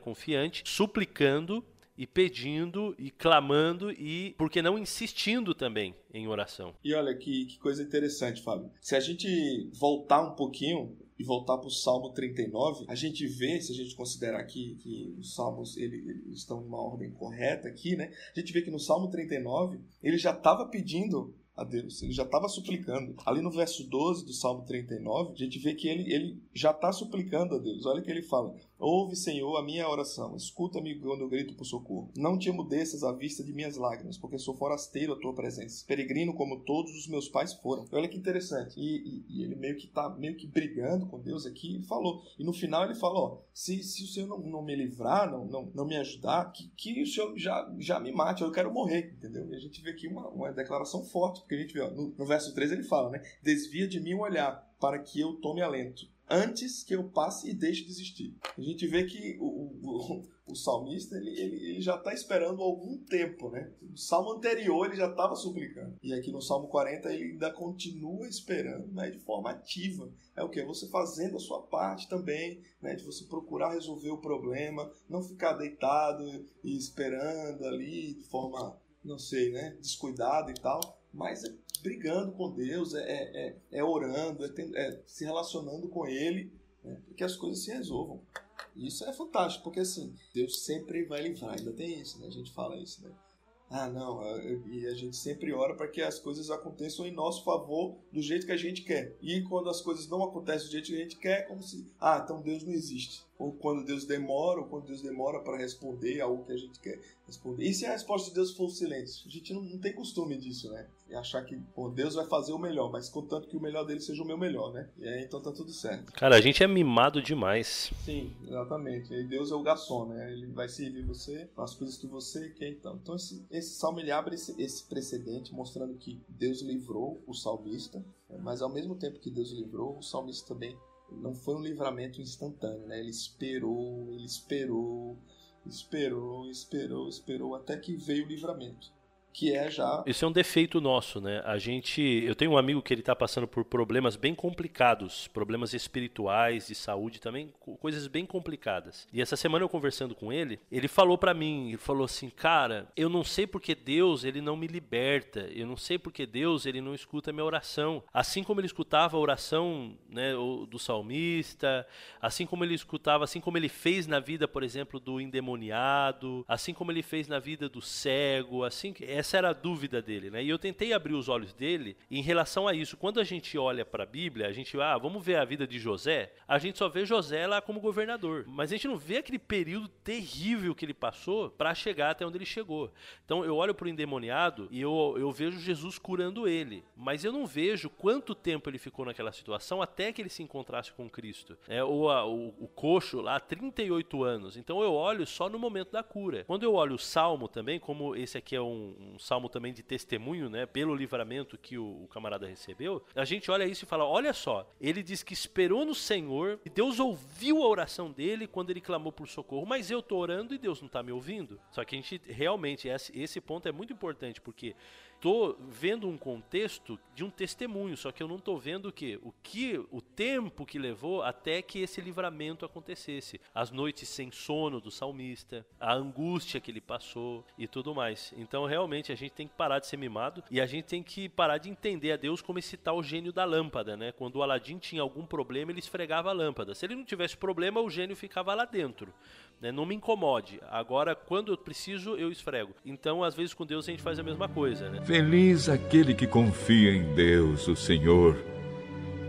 suplicando e pedindo e clamando e, por que não, insistindo também em oração.
E olha que, que coisa interessante, Fábio. Se a gente voltar um pouquinho e voltar para o Salmo 39, a gente vê, se a gente considerar aqui que os salmos ele, eles estão em uma ordem correta aqui, né? A gente vê que no Salmo 39 ele já estava pedindo a Deus. Ele já estava suplicando. Ali no verso 12 do Salmo 39, a gente vê que ele, ele já está suplicando a Deus. Olha o que ele fala: Ouve, Senhor, a minha oração. Escuta-me quando eu grito por socorro. Não te emudeças à vista de minhas lágrimas, porque sou forasteiro à tua presença. Peregrino como todos os meus pais foram. Olha que interessante. E, e, e ele meio que está meio que brigando com Deus aqui e falou. E no final ele falou: se, se o Senhor não, não me livrar, não, não, não me ajudar, que, que o Senhor já, já me mate, eu quero morrer. Entendeu? E a gente vê aqui uma, uma declaração forte, porque a gente vê, ó, no, no verso 3 ele fala, né? Desvia de mim o olhar para que eu tome alento antes que eu passe e deixe de existir. A gente vê que o, o, o salmista ele, ele, ele já está esperando algum tempo, né? No salmo anterior ele já estava suplicando. E aqui no salmo 40 ele ainda continua esperando, né? De forma ativa. É o que? Você fazendo a sua parte também, né? De você procurar resolver o problema, não ficar deitado e esperando ali de forma, não sei, né? Descuidado e tal. Mas é brigando com Deus, é, é, é, é orando, é, é, se relacionando com Ele, né, que as coisas se resolvam. E isso é fantástico, porque assim, Deus sempre vai livrar, ainda tem isso, né? A gente fala isso, né? Ah, não, e a gente sempre ora para que as coisas aconteçam em nosso favor do jeito que a gente quer. E quando as coisas não acontecem do jeito que a gente quer, é como se, ah, então Deus não existe ou quando Deus demora, ou quando Deus demora para responder algo que a gente quer responder. E se a resposta de Deus for o silêncio? A gente não, não tem costume disso, né? E achar que pô, Deus vai fazer o melhor, mas contanto que o melhor dele seja o meu melhor, né? E aí então tá tudo certo.
Cara, a gente é mimado demais.
Sim, exatamente. E Deus é o garçom, né? Ele vai servir você com as coisas que você quer, então. Então esse, esse salmo ele abre esse, esse precedente mostrando que Deus livrou o salmista, né? mas ao mesmo tempo que Deus livrou, o salmista também não foi um livramento instantâneo, né? Ele esperou, ele esperou, esperou, esperou, esperou até que veio o livramento que é já.
Isso é um defeito nosso, né? A gente, eu tenho um amigo que ele está passando por problemas bem complicados, problemas espirituais, de saúde também, coisas bem complicadas. E essa semana eu conversando com ele, ele falou para mim, ele falou assim, cara, eu não sei porque Deus ele não me liberta, eu não sei porque Deus ele não escuta a minha oração, assim como ele escutava a oração, né, do salmista, assim como ele escutava, assim como ele fez na vida, por exemplo, do endemoniado, assim como ele fez na vida do cego, assim que essa era a dúvida dele, né? E eu tentei abrir os olhos dele em relação a isso. Quando a gente olha para a Bíblia, a gente, ah, vamos ver a vida de José, a gente só vê José lá como governador, mas a gente não vê aquele período terrível que ele passou para chegar até onde ele chegou. Então eu olho para o endemoniado e eu, eu vejo Jesus curando ele, mas eu não vejo quanto tempo ele ficou naquela situação até que ele se encontrasse com Cristo. É, ou a, o, o coxo lá, 38 anos. Então eu olho só no momento da cura. Quando eu olho o Salmo também, como esse aqui é um, um salmo também de testemunho, né, pelo livramento que o, o, camarada recebeu, a gente olha isso e fala: olha só, ele diz que esperou no Senhor e Deus ouviu a oração dele quando ele clamou por socorro, mas eu tô orando e Deus não está me ouvindo. Só que a gente realmente, esse, esse ponto é muito importante, porque tô vendo um contexto de um testemunho, só que eu não tô vendo o que o que o tempo que levou até que esse livramento acontecesse, as noites sem sono do salmista, a angústia que ele passou e tudo mais. Então, realmente a gente tem que parar de ser mimado e a gente tem que parar de entender a Deus como esse tal gênio da lâmpada, né? Quando o Aladim tinha algum problema, ele esfregava a lâmpada. Se ele não tivesse problema, o gênio ficava lá dentro. Né? Não me incomode. Agora, quando eu preciso, eu esfrego. Então, às vezes, com Deus a gente faz a mesma coisa, né?
Feliz aquele que confia em Deus, o Senhor,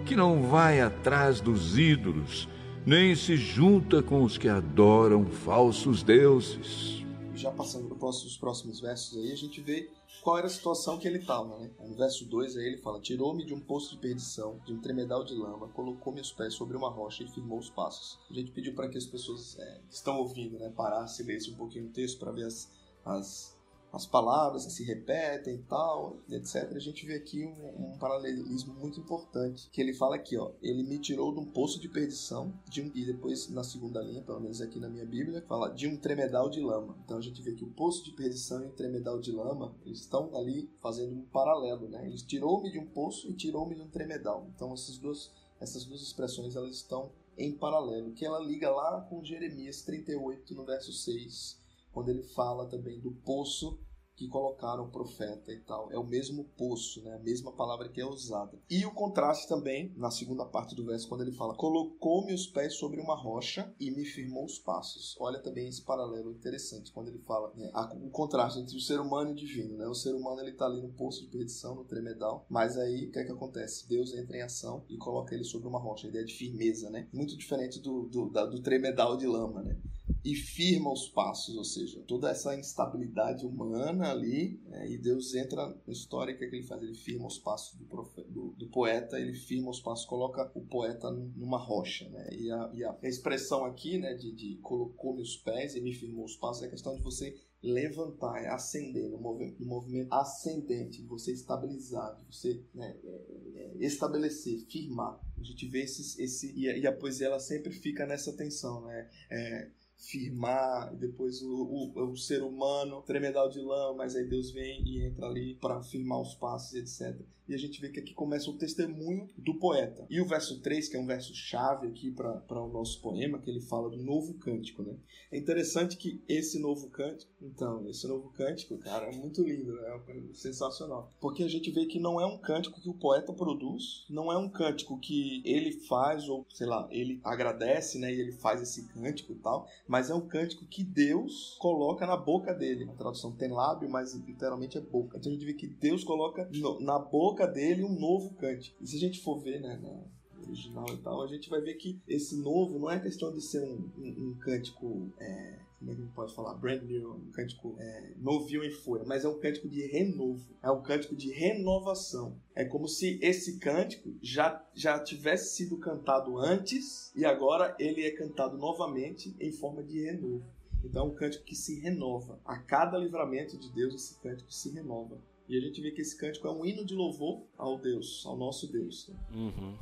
que não vai atrás dos ídolos, nem se junta com os que adoram falsos deuses.
Já passando para os próximos versos aí, a gente vê qual era a situação que ele estava, né? No verso 2 aí ele fala: Tirou-me de um poço de perdição, de um tremedal de lama, colocou meus pés sobre uma rocha e firmou os passos. A gente pediu para que as pessoas é, que estão ouvindo, né, parassem e lessem um pouquinho o texto para ver as, as as palavras que se repetem e tal, etc. A gente vê aqui um, um, paralelismo muito importante, que ele fala aqui, ó, ele me tirou de um poço de perdição, de um, e depois na segunda linha, pelo menos aqui na minha Bíblia, fala de um tremedal de lama. Então a gente vê que o poço de perdição e o tremedal de lama, eles estão ali fazendo um paralelo, né? Ele tirou-me de um poço e tirou-me de um tremedal. Então essas duas, essas duas expressões, elas estão em paralelo, que ela liga lá com Jeremias 38, no verso 6, quando ele fala também do poço que colocaram o profeta e tal. É o mesmo poço, né? a mesma palavra que é usada. E o contraste também, na segunda parte do verso, quando ele fala: Colocou-me os pés sobre uma rocha e me firmou os passos. Olha também esse paralelo interessante, quando ele fala né, o contraste entre o ser humano e o divino. Né? O ser humano ele está ali no poço de perdição, no tremedal, mas aí o que é que acontece? Deus entra em ação e coloca ele sobre uma rocha. A ideia de firmeza, né? Muito diferente do, do, da, do tremedal de lama, né? E firma os passos, ou seja, toda essa instabilidade humana ali, né, e Deus entra na história, que, é que ele faz? Ele firma os passos do, do, do, poeta, ele firma os passos, coloca o poeta numa rocha, né, e a, e a expressão aqui, né, de, de colocou meus pés e me firmou os passos, é a questão de você levantar, é ascender, no movimento, no movimento ascendente, você estabilizar, você né, é, é, estabelecer, firmar. A gente vê esse, esse e, a, e a poesia ela sempre fica nessa tensão, né? É, firmar, e depois o, o, o, ser humano, tremedal de lã, mas aí Deus vem e entra ali para firmar os passos, etc. E a gente vê que aqui começa o testemunho do poeta. E o verso 3, que é um verso chave aqui para o nosso poema, que ele fala do novo cântico, né? É interessante que esse novo cântico, então, esse novo cântico, cara, é muito lindo, né? É sensacional. Porque a gente vê que não é um cântico que o poeta produz, não é um cântico que ele faz, ou sei lá, ele agradece, né? E ele faz esse cântico e tal, mas é um cântico que Deus coloca na boca dele. A tradução tem lábio, mas literalmente é boca. Então a gente vê que Deus coloca no, na boca dele um novo cântico. E se a gente for ver, né, na original e tal, a gente vai ver que esse novo não é questão de ser um, um, um cântico. É, como é que a gente pode falar? Brand new, um cântico é, novinho em folha, mas é um cântico de renovo, é um cântico de renovação. É como se esse cântico já, já tivesse sido cantado antes e agora ele é cantado novamente em forma de renovo. Então é um cântico que se renova. A cada livramento de Deus, esse cântico se renova. E a gente vê que esse cântico é um hino de louvor ao Deus, ao nosso Deus.
Uhum.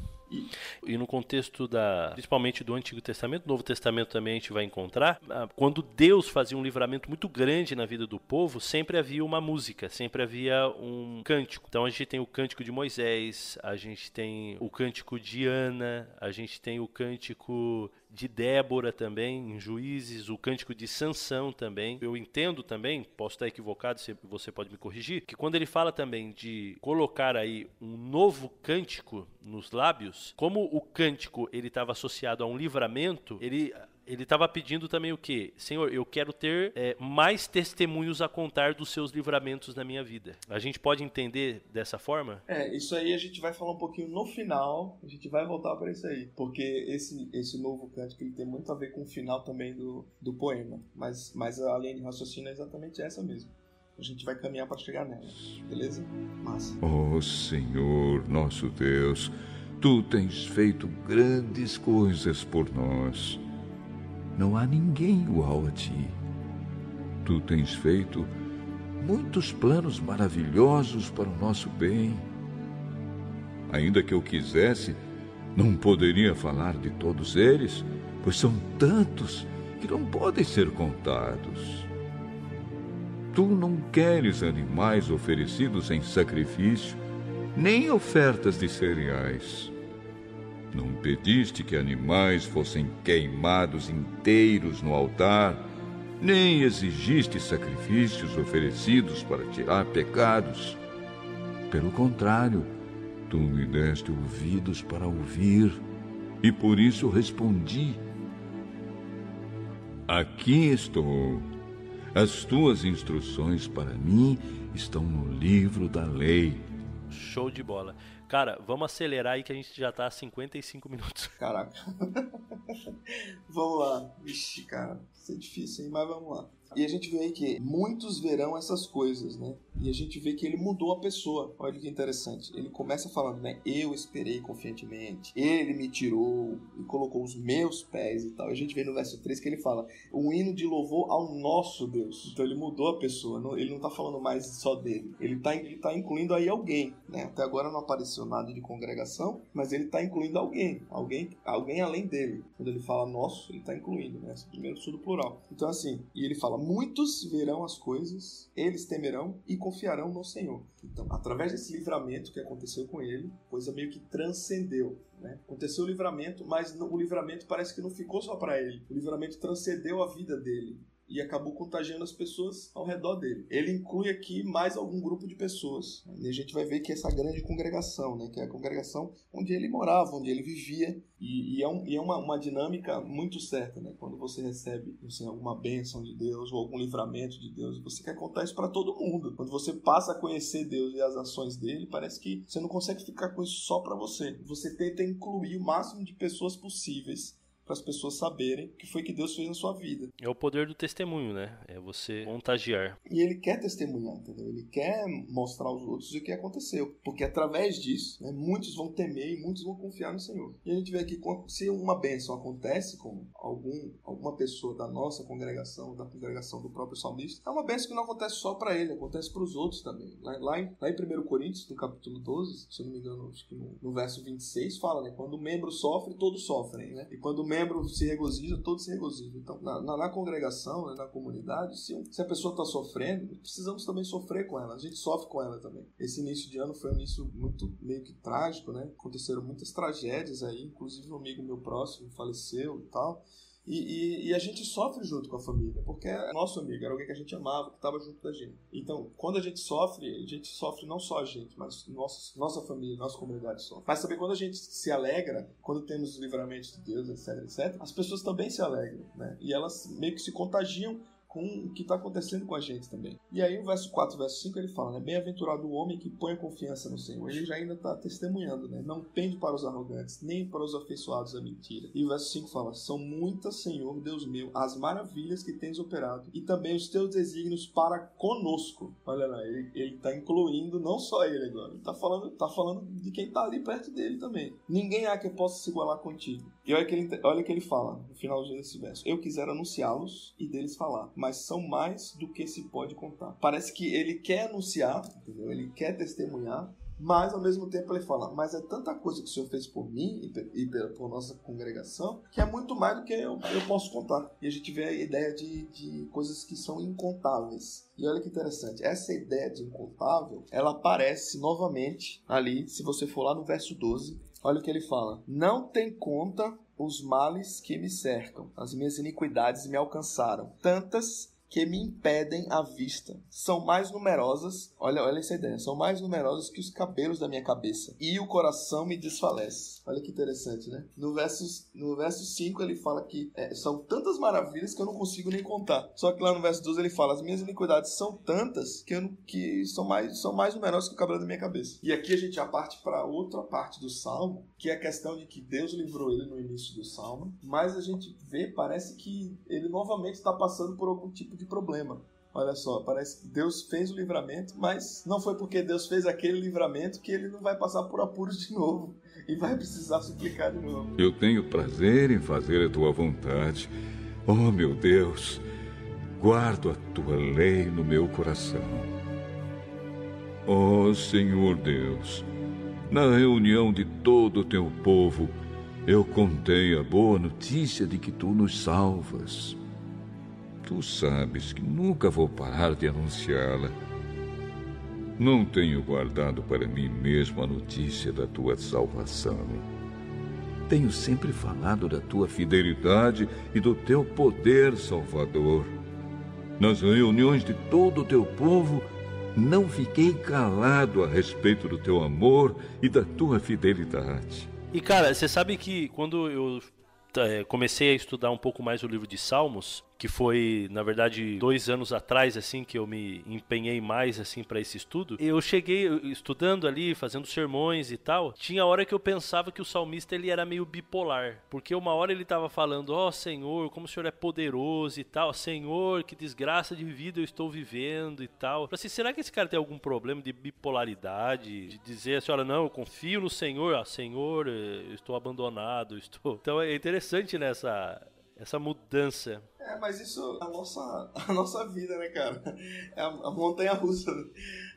E no contexto da, principalmente do Antigo Testamento, Novo Testamento também a gente vai encontrar, ah, quando Deus fazia um livramento muito grande na vida do povo, sempre havia uma música, sempre havia um cântico. Então a gente tem o cântico de Moisés, a gente tem o cântico de Ana, a gente tem o cântico de Débora também, em Juízes, o cântico de Sansão também. Eu entendo também, posso estar equivocado, você pode me corrigir, que quando ele fala também de colocar aí um novo cântico nos lábios, como o cântico ele estava associado a um livramento, ele ele estava pedindo também o quê? Senhor, eu quero ter é, mais testemunhos a contar dos seus livramentos na minha vida. A gente pode entender dessa forma?
É, isso aí a gente vai falar um pouquinho no final, a gente vai voltar para isso aí, porque esse, esse novo cântico ele tem muito a ver com o final também do, do poema, mas, mas a linha de raciocínio é exatamente essa mesmo. A gente vai caminhar para chegar nela, beleza? Massa.
Oh Senhor, nosso Deus, tu tens feito grandes coisas por nós não há ninguém igual a ti. Tu tens feito muitos planos maravilhosos para o nosso bem. Ainda que eu quisesse, não poderia falar de todos eles, pois são tantos que não podem ser contados. tu não queres animais oferecidos em sacrifício, nem ofertas de cereais. Não pediste que animais fossem queimados inteiros no altar, nem exigiste sacrifícios oferecidos para tirar pecados. Pelo contrário, tu me deste ouvidos para ouvir, e por isso respondi: Aqui estou. As tuas instruções para mim estão no livro da lei.
Show de bola. Cara, vamos acelerar aí que a gente já tá a 55 minutos.
Caraca. vamos lá. Vixe, cara. Isso é difícil, hein? Mas vamos lá. E a gente vê que muitos verão essas coisas, né? E a gente vê que ele mudou a pessoa. Olha que interessante. Ele começa falando, né? Eu esperei confiantemente. Ele me tirou e colocou os meus pés e tal. A gente vê no verso 3 que ele fala: um hino de louvor ao nosso Deus. Então ele mudou a pessoa. Ele não tá falando mais só dele. Ele tá, ele tá incluindo aí alguém, né? Até agora não apareceu nada de congregação, mas ele tá incluindo alguém. Alguém, alguém além dele. Quando ele fala nosso, ele tá incluindo, né? Primeiro tudo plural. Então assim, e ele fala: muitos verão as coisas, eles temerão e confiarão no Senhor. Então, através desse livramento que aconteceu com ele, coisa meio que transcendeu. Né? Aconteceu o livramento, mas o livramento parece que não ficou só para ele. O livramento transcendeu a vida dele e acabou contagiando as pessoas ao redor dele. Ele inclui aqui mais algum grupo de pessoas. E a gente vai ver que essa grande congregação, né, que é a congregação onde ele morava, onde ele vivia, e, e é, um, e é uma, uma, dinâmica muito certa. Né? Quando você recebe assim, alguma bênção de Deus ou algum livramento de Deus, você quer contar isso para todo mundo. Quando você passa a conhecer Deus e as ações dele, parece que você não consegue ficar com isso só para você. Você tenta incluir o máximo de pessoas possíveis para as pessoas saberem o que foi que Deus fez na sua vida.
É o poder do testemunho, né? É você contagiar.
E ele quer testemunhar, entendeu? Ele quer mostrar aos outros o que aconteceu. Porque através disso, né, muitos vão temer e muitos vão confiar no Senhor. E a gente vê aqui, se uma bênção acontece com algum, alguma pessoa da nossa congregação, da congregação do próprio salmista, é uma bênção que não acontece só para ele, acontece para os outros também. Lá, lá, em, lá em 1 Coríntios, no capítulo 12, se eu não me engano, acho que no, no verso 26, fala, né? Quando o membro sofre, todos sofrem, né? E quando o membro membro se regozija, todos se regozijam. Então, na, na, na congregação, né, na comunidade, se, se a pessoa está sofrendo, precisamos também sofrer com ela. A gente sofre com ela também. Esse início de ano foi um início muito meio que trágico, né? Aconteceram muitas tragédias aí, inclusive um amigo meu próximo faleceu e tal. E, e, e, a gente sofre junto com a família, porque é nosso amigo, era alguém que a gente amava, que estava junto da gente. Então, quando a gente sofre, a gente sofre não só a gente, mas nossa, nossa família, nossa comunidade sofre. Mas também quando a gente se alegra, quando temos os livramentos de Deus, etc, etc, as pessoas também se alegram, né? E elas meio que se contagiam com o que está acontecendo com a gente também. E aí o verso 4, verso 5, ele fala, né? Bem-aventurado o homem que põe a confiança no Senhor. Ele já ainda está testemunhando, né? Não pende para os arrogantes, nem para os afeiçoados à mentira. E o verso 5 fala, são muitas, Senhor, Deus meu, as maravilhas que tens operado, e também os teus desígnios para conosco. Olha lá, ele está incluindo não só ele agora, ele está falando, tá falando de quem está ali perto dele também. Ninguém há que possa se igualar contigo. E olha que ele, olha que ele fala no final desse verso. Eu quisera anunciá-los e deles falar, mas são mais do que se pode contar. Parece que ele quer anunciar, entendeu? ele quer testemunhar, mas ao mesmo tempo ele fala: Mas é tanta coisa que o Senhor fez por mim e por nossa congregação que é muito mais do que eu, eu posso contar. E a gente vê a ideia de, de coisas que são incontáveis. E olha que interessante, essa ideia de incontável ela aparece novamente ali, se você for lá no verso 12. Olha o que ele fala: Não tem conta os males que me cercam, as minhas iniquidades me alcançaram, tantas que me impedem a vista. São mais numerosas, olha, olha essa ideia, são mais numerosas que os cabelos da minha cabeça, e o coração me desfalece. Olha que interessante, né? No verso, no verso 5 ele fala que é, são tantas maravilhas que eu não consigo nem contar. Só que lá no verso 12 ele fala: as minhas iniquidades são tantas que, eu, que são, mais, são mais numerosas que o cabelo da minha cabeça. E aqui a gente já parte para outra parte do salmo, que é a questão de que Deus livrou ele no início do salmo, mas a gente vê, parece que ele novamente está passando por algum tipo de problema. Olha só, parece que Deus fez o livramento, mas não foi porque Deus fez aquele livramento que ele não vai passar por apuros de novo e vai precisar suplicar de novo.
Eu tenho prazer em fazer a tua vontade. Oh, meu Deus, guardo a tua lei no meu coração. Oh, Senhor Deus, na reunião de todo o teu povo, eu contei a boa notícia de que tu nos salvas. Tu sabes que nunca vou parar de anunciá-la. Não tenho guardado para mim mesmo a notícia da tua salvação. Tenho sempre falado da tua fidelidade e do teu poder salvador. Nas reuniões de todo o teu povo, não fiquei calado a respeito do teu amor e da tua fidelidade.
E cara, você sabe que quando eu é, comecei a estudar um pouco mais o livro de Salmos, que foi, na verdade, dois anos atrás, assim, que eu me empenhei mais, assim, para esse estudo. Eu cheguei estudando ali, fazendo sermões e tal. Tinha hora que eu pensava que o salmista ele era meio bipolar, porque uma hora ele estava falando, ó oh, Senhor, como o Senhor é poderoso e tal, Senhor, que desgraça de vida eu estou vivendo e tal. Assim, será que esse cara tem algum problema de bipolaridade, de dizer assim, olha, não, eu confio no Senhor, ah, Senhor, eh, eu estou abandonado, estou. Então é interessante nessa essa mudança.
É, mas isso é a nossa, a nossa vida, né, cara? É a, a montanha russa.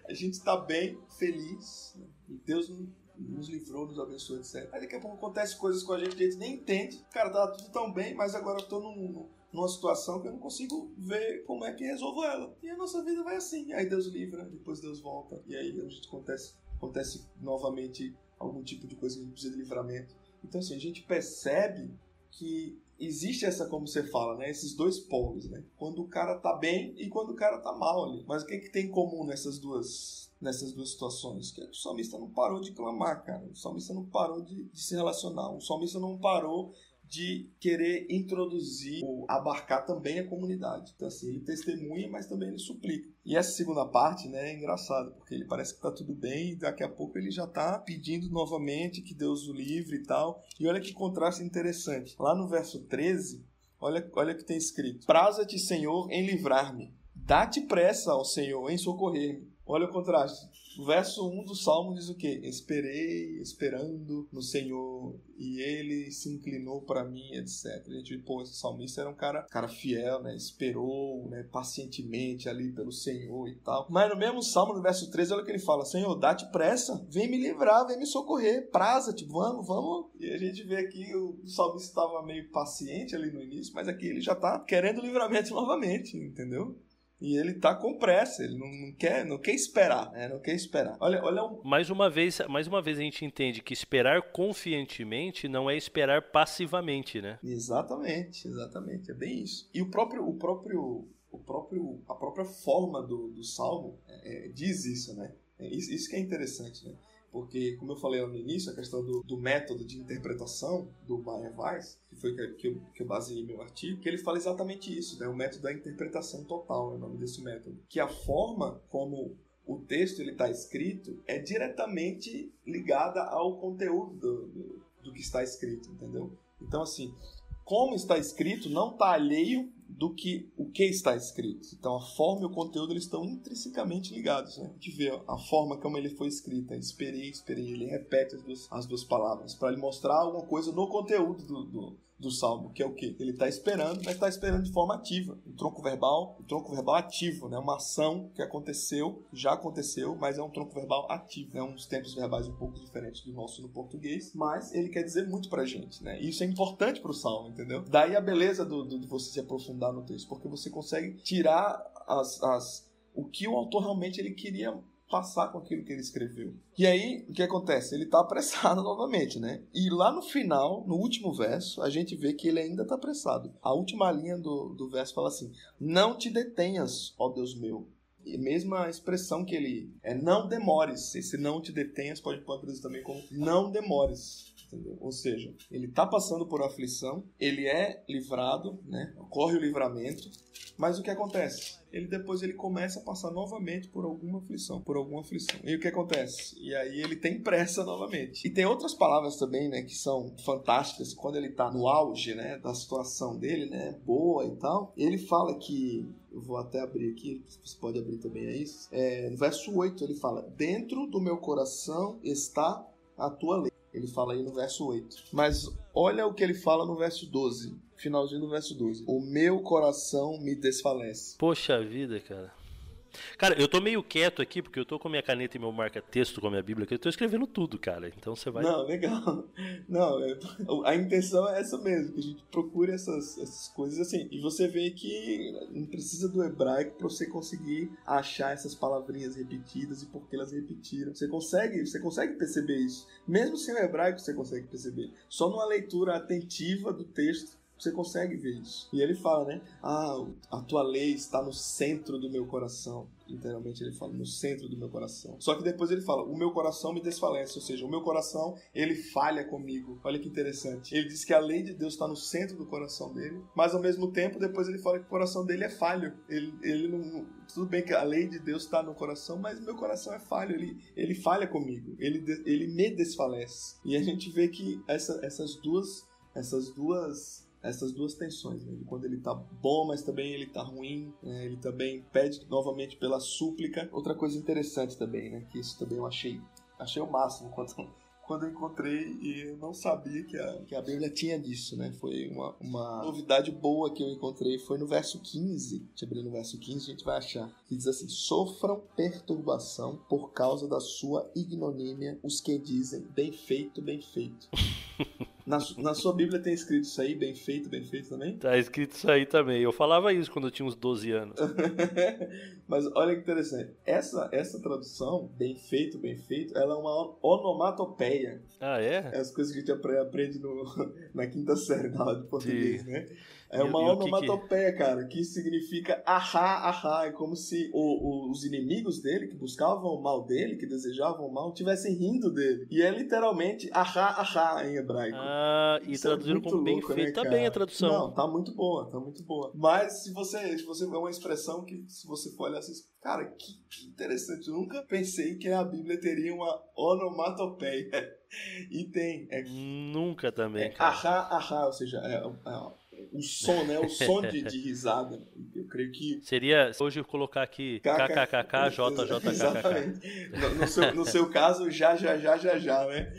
A gente tá bem, feliz, né? Deus nos livrou, nos abençoou, etc. Aí daqui a pouco acontece coisas com a gente que a gente nem entende. Cara, tá tudo tão bem, mas agora eu tô num, numa situação que eu não consigo ver como é que resolvo ela. E a nossa vida vai assim. Aí Deus livra, depois Deus volta. E aí a gente acontece, acontece novamente algum tipo de coisa que a gente precisa de livramento. Então assim, a gente percebe que existe essa, como você fala, né? Esses dois polos, né? Quando o cara tá bem e quando o cara tá mal ali. Mas o que, que tem em comum nessas duas, nessas duas situações? É que o salmista não parou de clamar, cara. O salmista não parou de, de se relacionar. O salmista não parou de querer introduzir, ou abarcar também a comunidade. Então, assim, ele testemunha, mas também ele suplica. E essa segunda parte, né, é engraçado, porque ele parece que tá tudo bem e daqui a pouco ele já tá pedindo novamente que Deus o livre e tal. E olha que contraste interessante. Lá no verso 13, olha, olha que tem escrito: Praza-te, Senhor, em livrar-me. Dá-te pressa ao Senhor em socorrer-me. Olha o contraste. O verso 1 do Salmo diz o quê? Esperei, esperando no Senhor, e ele se inclinou para mim, etc. A gente, pô, esse salmista era um cara, cara fiel, né? Esperou, né? Pacientemente ali pelo Senhor e tal. Mas no mesmo Salmo, no verso 13, olha o que ele fala: Senhor, dá-te pressa, vem me livrar, vem me socorrer, praza-te, vamos, vamos. E a gente vê aqui o salmista estava meio paciente ali no início, mas aqui ele já tá querendo livramento novamente, entendeu? E ele tá com pressa, ele não, não quer, não quer esperar, né? Não quer esperar. Olha, olha um...
mais uma vez, mais uma vez a gente entende que esperar confiantemente não é esperar passivamente, né?
Exatamente, exatamente, é bem isso. E o próprio, o próprio, o próprio, a própria forma do, do salmo é, é diz isso, né? É isso, isso que é interessante, né? Porque, como eu falei no início, a questão do, do método de interpretação do Bayer Weiss, que foi que, que, eu, que eu baseei meu artigo, que ele fala exatamente isso, né? o método da interpretação total é o nome desse método. Que a forma como o texto está escrito é diretamente ligada ao conteúdo do, do, do que está escrito, entendeu? Então, assim, como está escrito não está alheio do que o que está escrito. Então a forma e o conteúdo eles estão intrinsecamente ligados. Né? A gente vê a forma como ele foi escrita. Esperei, esperei. Ele repete as duas, as duas palavras para ele mostrar alguma coisa no conteúdo do, do, do salmo, que é o que? Ele está esperando, mas está esperando de forma ativa. Um tronco verbal, um tronco verbal ativo, né? Uma ação que aconteceu, já aconteceu, mas é um tronco verbal ativo, né? Uns tempos verbais um pouco diferentes do nosso no português, mas ele quer dizer muito pra gente, né? E isso é importante pro salmo, entendeu? Daí a beleza do, do, de você se aprofundar no texto, porque você consegue tirar as, as o que o autor realmente ele queria passar com aquilo que ele escreveu. E aí, o que acontece? Ele está apressado novamente, né? E lá no final, no último verso, a gente vê que ele ainda está apressado. A última linha do, do verso fala assim: Não te detenhas, ó Deus meu. E mesma expressão que ele é não demores. Esse não te detenhas pode traduzir também como não demores. Entendeu? Ou seja, ele está passando por aflição, ele é livrado, né? ocorre o livramento, mas o que acontece? Ele depois ele começa a passar novamente por alguma aflição, por alguma aflição. E o que acontece? E aí ele tem pressa novamente. E tem outras palavras também, né, que são fantásticas quando ele está no auge, né, da situação dele, né, boa e tal. Ele fala que eu vou até abrir aqui, você pode abrir também é isso. É, no verso 8 ele fala: "Dentro do meu coração está a tua lei". Ele fala aí no verso 8. Mas olha o que ele fala no verso 12. Finalzinho do verso 12. O meu coração me desfalece.
Poxa vida, cara. Cara, eu tô meio quieto aqui, porque eu tô com minha caneta e meu marca-texto com a minha Bíblia, que eu tô escrevendo tudo, cara. Então você vai.
Não, legal. Não, a intenção é essa mesmo, que a gente procure essas, essas coisas assim. E você vê que não precisa do hebraico pra você conseguir achar essas palavrinhas repetidas e por que elas repetiram. Você consegue, você consegue perceber isso. Mesmo sem o hebraico, você consegue perceber. Só numa leitura atentiva do texto você consegue ver isso. E ele fala, né? Ah, a tua lei está no centro do meu coração. Literalmente ele fala, no centro do meu coração. Só que depois ele fala, o meu coração me desfalece. Ou seja, o meu coração, ele falha comigo. Olha que interessante. Ele diz que a lei de Deus está no centro do coração dele. Mas ao mesmo tempo, depois ele fala que o coração dele é falho. Ele, ele não. Tudo bem que a lei de Deus está no coração, mas meu coração é falho. Ele, ele falha comigo. Ele, ele me desfalece. E a gente vê que essa, essas duas. Essas duas essas duas tensões, né? De quando ele tá bom, mas também ele tá ruim, né? ele também pede novamente pela súplica. Outra coisa interessante também, né? Que isso também eu achei, achei o máximo quando, quando eu encontrei e eu não sabia que a, que a Bíblia tinha disso, né? Foi uma, uma novidade boa que eu encontrei, foi no verso 15. Deixa eu abrir no verso 15, a gente vai achar. Que diz assim: Sofram perturbação por causa da sua ignomínia os que dizem bem feito, bem feito. Na, na sua Bíblia tem escrito isso aí, bem feito, bem feito também?
Tá escrito isso aí também. Eu falava isso quando eu tinha uns 12 anos.
Mas olha que interessante. Essa, essa tradução, bem feito, bem feito, ela é uma onomatopeia.
Ah, é?
É as coisas que a gente aprende no, na quinta série na aula de português, Sim. né? É uma e, onomatopeia, que cara, que significa ahá, ahá. É como se o, o, os inimigos dele, que buscavam o mal dele, que desejavam o mal, estivessem rindo dele. E é literalmente ahá, ahá em hebraico.
Ah, e Isso é traduziram é como bem louco, feito. Né, tá bem a tradução.
Não, tá muito boa, tá muito boa. Mas se você, se você é uma expressão que, se você for olhar, assim, cara, que, que interessante. Eu nunca pensei que a Bíblia teria uma onomatopeia. E tem. É,
Nunca também. É,
ahá, ahá, ou seja, é, é o som, né? O som de, de risada. Eu creio que.
Seria hoje eu colocar aqui KKKK,
Exatamente. No, no, seu, no seu caso, já, já, já, já, já, né?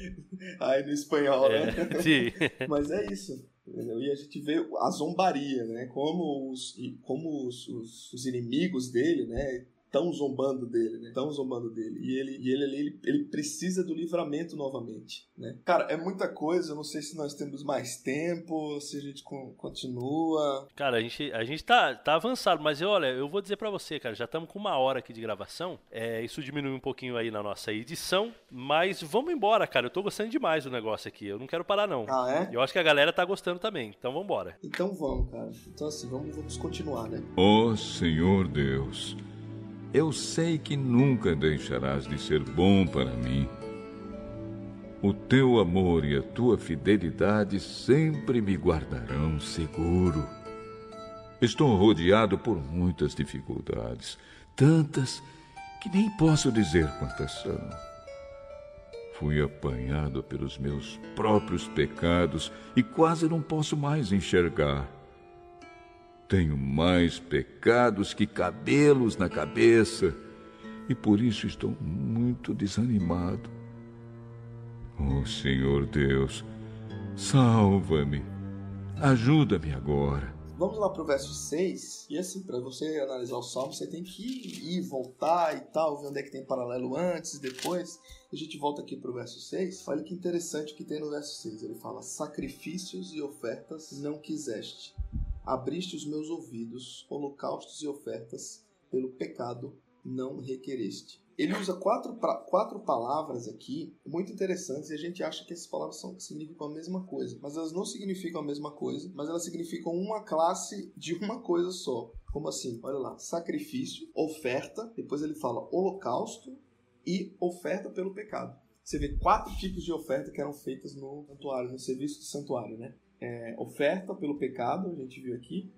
Aí no espanhol, né?
É, sim.
Mas é isso. E a gente vê a zombaria, né? Como os, como os, os, os inimigos dele, né? Estão zombando dele, né? Estão zombando dele. E ele, e ele, ele, ele precisa do livramento novamente, né? Cara, é muita coisa. Eu não sei se nós temos mais tempo, se a gente continua.
Cara, a gente, a gente tá, tá avançado, mas eu, olha, eu vou dizer para você, cara, já estamos com uma hora aqui de gravação. É, isso diminui um pouquinho aí na nossa edição, mas vamos embora, cara. Eu tô gostando demais do negócio aqui. Eu não quero parar, não.
Ah, é?
Eu acho que a galera tá gostando também. Então vamos embora.
Então vamos, cara. Então assim, vamos, vamos continuar, né?
Ó oh, Senhor Deus eu sei que nunca deixarás de ser bom para mim. O teu amor e a tua fidelidade sempre me guardarão seguro. Estou rodeado por muitas dificuldades, tantas que nem posso dizer quantas são. Fui apanhado pelos meus próprios pecados e quase não posso mais enxergar. Tenho mais pecados que cabelos na cabeça e por isso estou muito desanimado. Oh Senhor Deus, salva-me, ajuda-me agora.
Vamos lá para o verso 6. E assim, para você analisar o salmo, você tem que ir, voltar e tal, ver onde é que tem paralelo antes e depois. A gente volta aqui para o verso 6. Olha que interessante que tem no verso 6. Ele fala: Sacrifícios e ofertas não quiseste, Abriste os meus ouvidos, holocaustos e ofertas, pelo pecado não requereste. Ele usa quatro, quatro palavras aqui muito interessantes e a gente acha que essas palavras são, significam a mesma coisa. Mas elas não significam a mesma coisa, mas elas significam uma classe de uma coisa só. Como assim? Olha lá: sacrifício, oferta, depois ele fala holocausto e oferta pelo pecado. Você vê quatro tipos de oferta que eram feitas no santuário, no serviço do santuário, né? É, oferta pelo pecado, a gente viu aqui,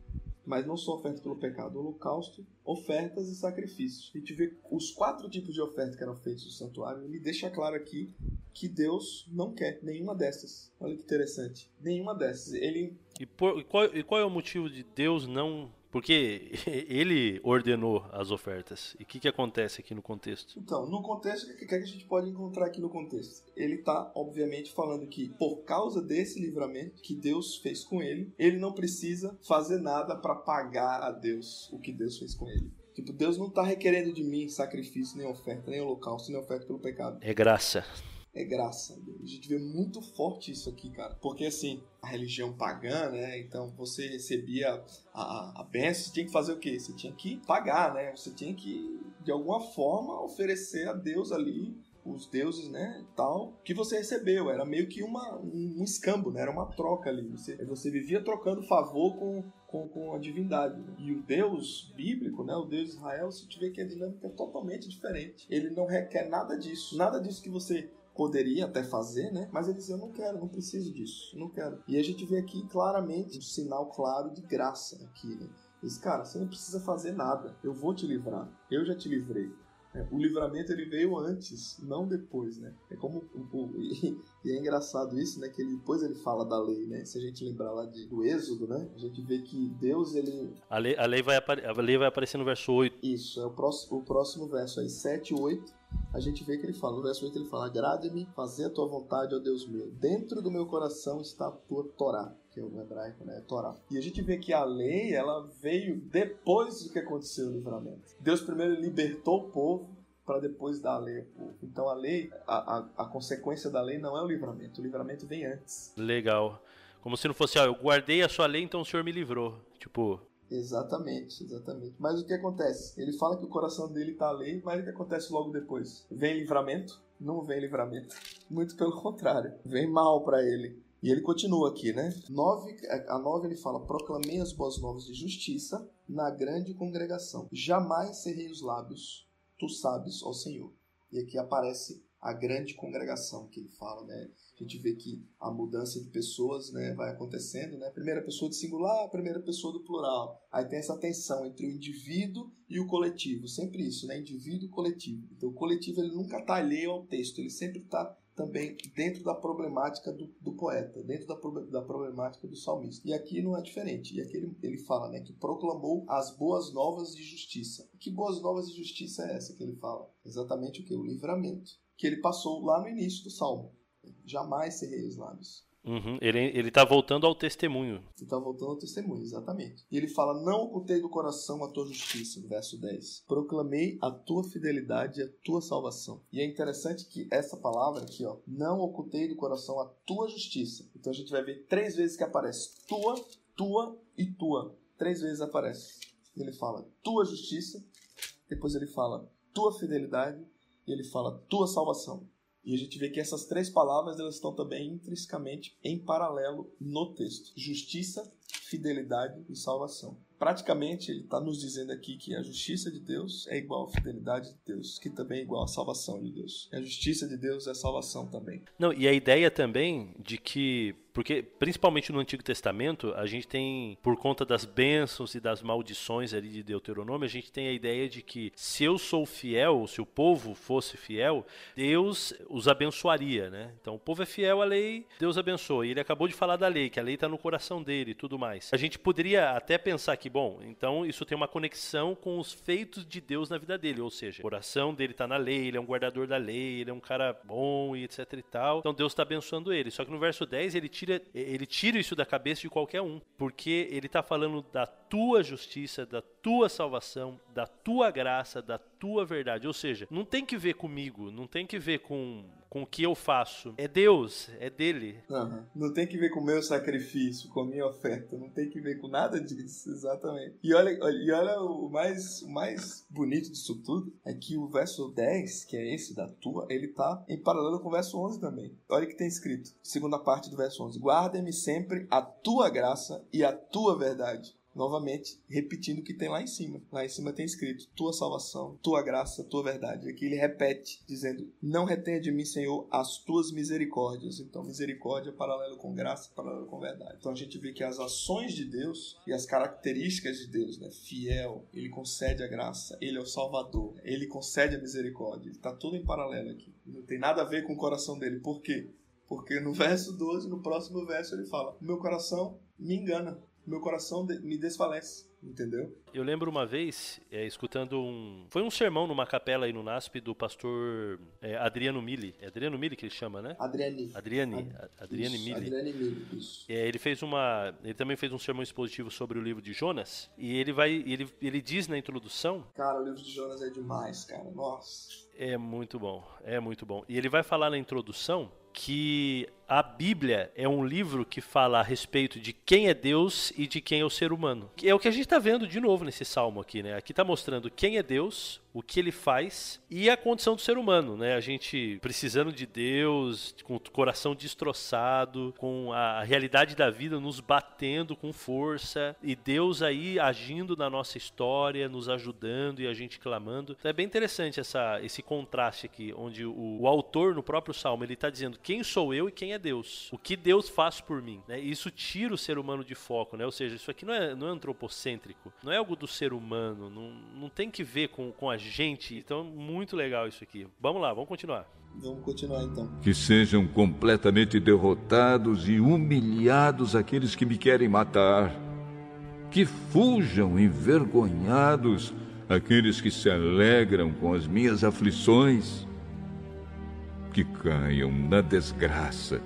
mas não só oferta pelo pecado, holocausto, ofertas e sacrifícios. A gente vê os quatro tipos de oferta que eram feitos no santuário, ele deixa claro aqui que Deus não quer nenhuma dessas. Olha que interessante. Nenhuma dessas. Ele
e, por, e, qual, e qual é o motivo de Deus não porque ele ordenou as ofertas. E o que, que acontece aqui no contexto?
Então, no contexto, o que, que a gente pode encontrar aqui no contexto? Ele está, obviamente, falando que por causa desse livramento que Deus fez com ele, ele não precisa fazer nada para pagar a Deus o que Deus fez com ele. Tipo, Deus não está requerendo de mim sacrifício, nem oferta, nem holocausto, nem oferta pelo pecado.
É graça.
É graça. A gente vê muito forte isso aqui, cara. Porque assim, a religião pagã, né? Então você recebia a, a, benção, você tinha que fazer o quê? Você tinha que pagar, né? Você tinha que, de alguma forma, oferecer a Deus ali os deuses, né, tal, que você recebeu. Era meio que uma, um, um escambo, né? Era uma troca ali. Você, você vivia trocando favor com, com, com a divindade. Né? E o Deus bíblico, né, o Deus de Israel, você vê que a dinâmica é totalmente diferente. Ele não requer nada disso. Nada disso que você poderia até fazer, né? Mas ele diz, eu não quero, não preciso disso, não quero. E a gente vê aqui claramente um sinal claro de graça aqui, né? Diz, cara, você não precisa fazer nada, eu vou te livrar, eu já te livrei. É, o livramento ele veio antes, não depois, né? É como o, e, e, é engraçado isso, né? Que ele, depois ele fala da lei, né? Se a gente lembrar lá de, do Êxodo, né? A gente vê que Deus ele
a lei, a lei vai a lei vai aparecer no verso 8.
Isso, é o próximo o próximo verso aí 7 8 a gente vê que ele fala, no verso 8 ele fala: Agrade-me fazer a tua vontade, ó Deus meu. Dentro do meu coração está a tua Torá, que é o hebraico, né? Torá. E a gente vê que a lei, ela veio depois do que aconteceu o livramento. Deus primeiro libertou o povo para depois dar a lei ao povo. Então a lei, a, a, a consequência da lei não é o livramento, o livramento vem antes.
Legal. Como se não fosse, ó, eu guardei a sua lei, então o Senhor me livrou. Tipo,
Exatamente, exatamente. Mas o que acontece? Ele fala que o coração dele tá ali, mas o que acontece logo depois? Vem livramento? Não vem livramento. Muito pelo contrário. Vem mal para ele. E ele continua aqui, né? Nove, a nove ele fala: Proclamei as boas novas de justiça na grande congregação. Jamais cerrei os lábios, tu sabes, ó Senhor. E aqui aparece a grande congregação que ele fala, né? A gente vê que a mudança de pessoas, né, vai acontecendo, né? Primeira pessoa do singular, primeira pessoa do plural. Aí tem essa tensão entre o indivíduo e o coletivo, sempre isso, né? Indivíduo e coletivo. Então o coletivo ele nunca está alheio ao texto, ele sempre está também dentro da problemática do, do poeta, dentro da, da, problemática do salmista. E aqui não é diferente. E aqui ele, ele fala né, que proclamou as boas novas de justiça. Que boas novas de justiça é essa que ele fala? Exatamente o que? O livramento que ele passou lá no início do Salmo. Jamais cerrei os lábios.
Uhum. Ele, ele tá voltando ao testemunho.
Ele tá voltando ao testemunho, exatamente. E ele fala: Não ocultei do coração a tua justiça, verso 10. Proclamei a tua fidelidade e a tua salvação. E é interessante que essa palavra aqui, ó, não ocultei do coração a tua justiça. Então a gente vai ver três vezes que aparece tua, tua e tua. Três vezes aparece. Ele fala tua justiça, depois ele fala tua fidelidade e ele fala tua salvação. E a gente vê que essas três palavras elas estão também intrinsecamente em paralelo no texto: justiça, fidelidade e salvação. Praticamente ele está nos dizendo aqui que a justiça de Deus é igual à fidelidade de Deus, que também é igual à salvação de Deus. A justiça de Deus é salvação também.
Não, e a ideia também de que porque, principalmente no Antigo Testamento, a gente tem, por conta das bênçãos e das maldições ali de Deuteronômio, a gente tem a ideia de que se eu sou fiel, se o povo fosse fiel, Deus os abençoaria, né? Então, o povo é fiel à lei, Deus abençoa. E ele acabou de falar da lei, que a lei está no coração dele e tudo mais. A gente poderia até pensar que, bom, então isso tem uma conexão com os feitos de Deus na vida dele, ou seja, o coração dele está na lei, ele é um guardador da lei, ele é um cara bom e etc e tal. Então, Deus está abençoando ele. Só que no verso 10 ele tira tira, ele tira isso da cabeça de qualquer um, porque ele está falando da tua justiça, da tua salvação, da tua graça, da tua verdade. Ou seja, não tem que ver comigo, não tem que ver com, com o que eu faço. É Deus, é dele.
Uhum. Não tem que ver com o meu sacrifício, com a minha oferta. Não tem que ver com nada disso, exatamente. E olha, e olha o, mais, mais bonito disso tudo é que o verso 10, que é esse da tua, ele tá em paralelo com o verso 11 também. Olha o que tem escrito, segunda parte do verso 11. Guarda-me sempre a tua graça e a tua verdade novamente repetindo o que tem lá em cima. Lá em cima tem escrito: Tua salvação, tua graça, tua verdade. Aqui ele repete, dizendo: Não retenha de mim, Senhor, as tuas misericórdias. Então, misericórdia é paralelo com graça, paralelo com verdade. Então a gente vê que as ações de Deus e as características de Deus, né? Fiel, ele concede a graça, ele é o Salvador, ele concede a misericórdia. Está tudo em paralelo aqui. Não tem nada a ver com o coração dele. Por quê? Porque no verso 12, no próximo verso, ele fala: Meu coração me engana meu coração me desfalece entendeu?
Eu lembro uma vez, é, escutando um. Foi um sermão numa capela aí no NASP do pastor é, Adriano Mille. É Adriano Mille que ele chama, né?
Adriane.
Adriane. Ad... Adriane Mille.
Adriane Mille, isso.
É, ele fez uma. Ele também fez um sermão expositivo sobre o livro de Jonas. E ele vai. Ele, ele diz na introdução.
Cara, o livro de Jonas é demais, cara. Nossa.
É muito bom. É muito bom. E ele vai falar na introdução que a Bíblia é um livro que fala a respeito de quem é Deus e de quem é o ser humano. É o que a gente está vendo de novo nesse salmo aqui, né? Aqui está mostrando quem é Deus, o que ele faz e a condição do ser humano, né? A gente precisando de Deus, com o coração destroçado, com a realidade da vida nos batendo com força e Deus aí agindo na nossa história, nos ajudando e a gente clamando. Então é bem interessante essa, esse contraste aqui, onde o, o autor no próprio salmo ele está dizendo quem sou eu e quem é Deus, o que Deus faz por mim, né? E isso tira o ser humano de foco, né? Ou seja, isso aqui não é, não é antropocêntrico, não é algo do ser humano, não, não tem que ver com, com a gente. Então, muito legal isso aqui. Vamos lá, vamos continuar.
Vamos continuar então.
Que sejam completamente derrotados e humilhados aqueles que me querem matar. Que fujam envergonhados aqueles que se alegram com as minhas aflições. Que caiam na desgraça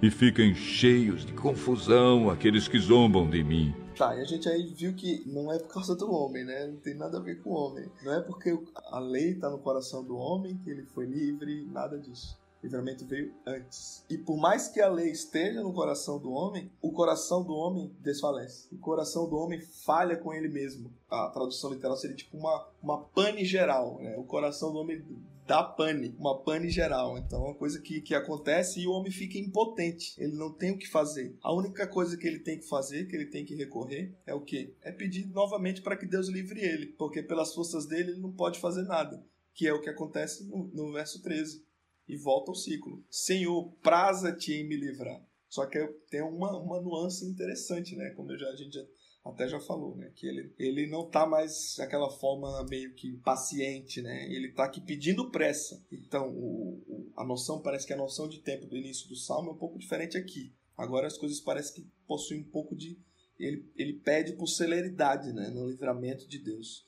e fiquem cheios de confusão aqueles que zombam de mim.
Tá, e a gente aí viu que não é por causa do homem, né? Não tem nada a ver com o homem. Não é porque a lei tá no coração do homem que ele foi livre, nada disso. O livramento veio antes. E por mais que a lei esteja no coração do homem, o coração do homem desfalece. O coração do homem falha com ele mesmo. A tradução literal seria tipo uma, uma pane geral. Né? O coração do homem dá pane, uma pane geral. Então é uma coisa que, que acontece e o homem fica impotente. Ele não tem o que fazer. A única coisa que ele tem que fazer, que ele tem que recorrer, é o quê? É pedir novamente para que Deus livre ele. Porque pelas forças dele ele não pode fazer nada. Que é o que acontece no, no verso 13 e volta ao ciclo. Senhor, praza-te em me livrar. Só que tem uma, uma nuance interessante, né? Como já, a gente já, até já falou, né? Que ele, ele não tá mais aquela forma meio que paciente, né? Ele tá aqui pedindo pressa. Então, o, o, a noção, parece que a noção de tempo do início do salmo é um pouco diferente aqui. Agora as coisas parecem que possuem um pouco de. Ele, ele pede por celeridade, né? No livramento de Deus.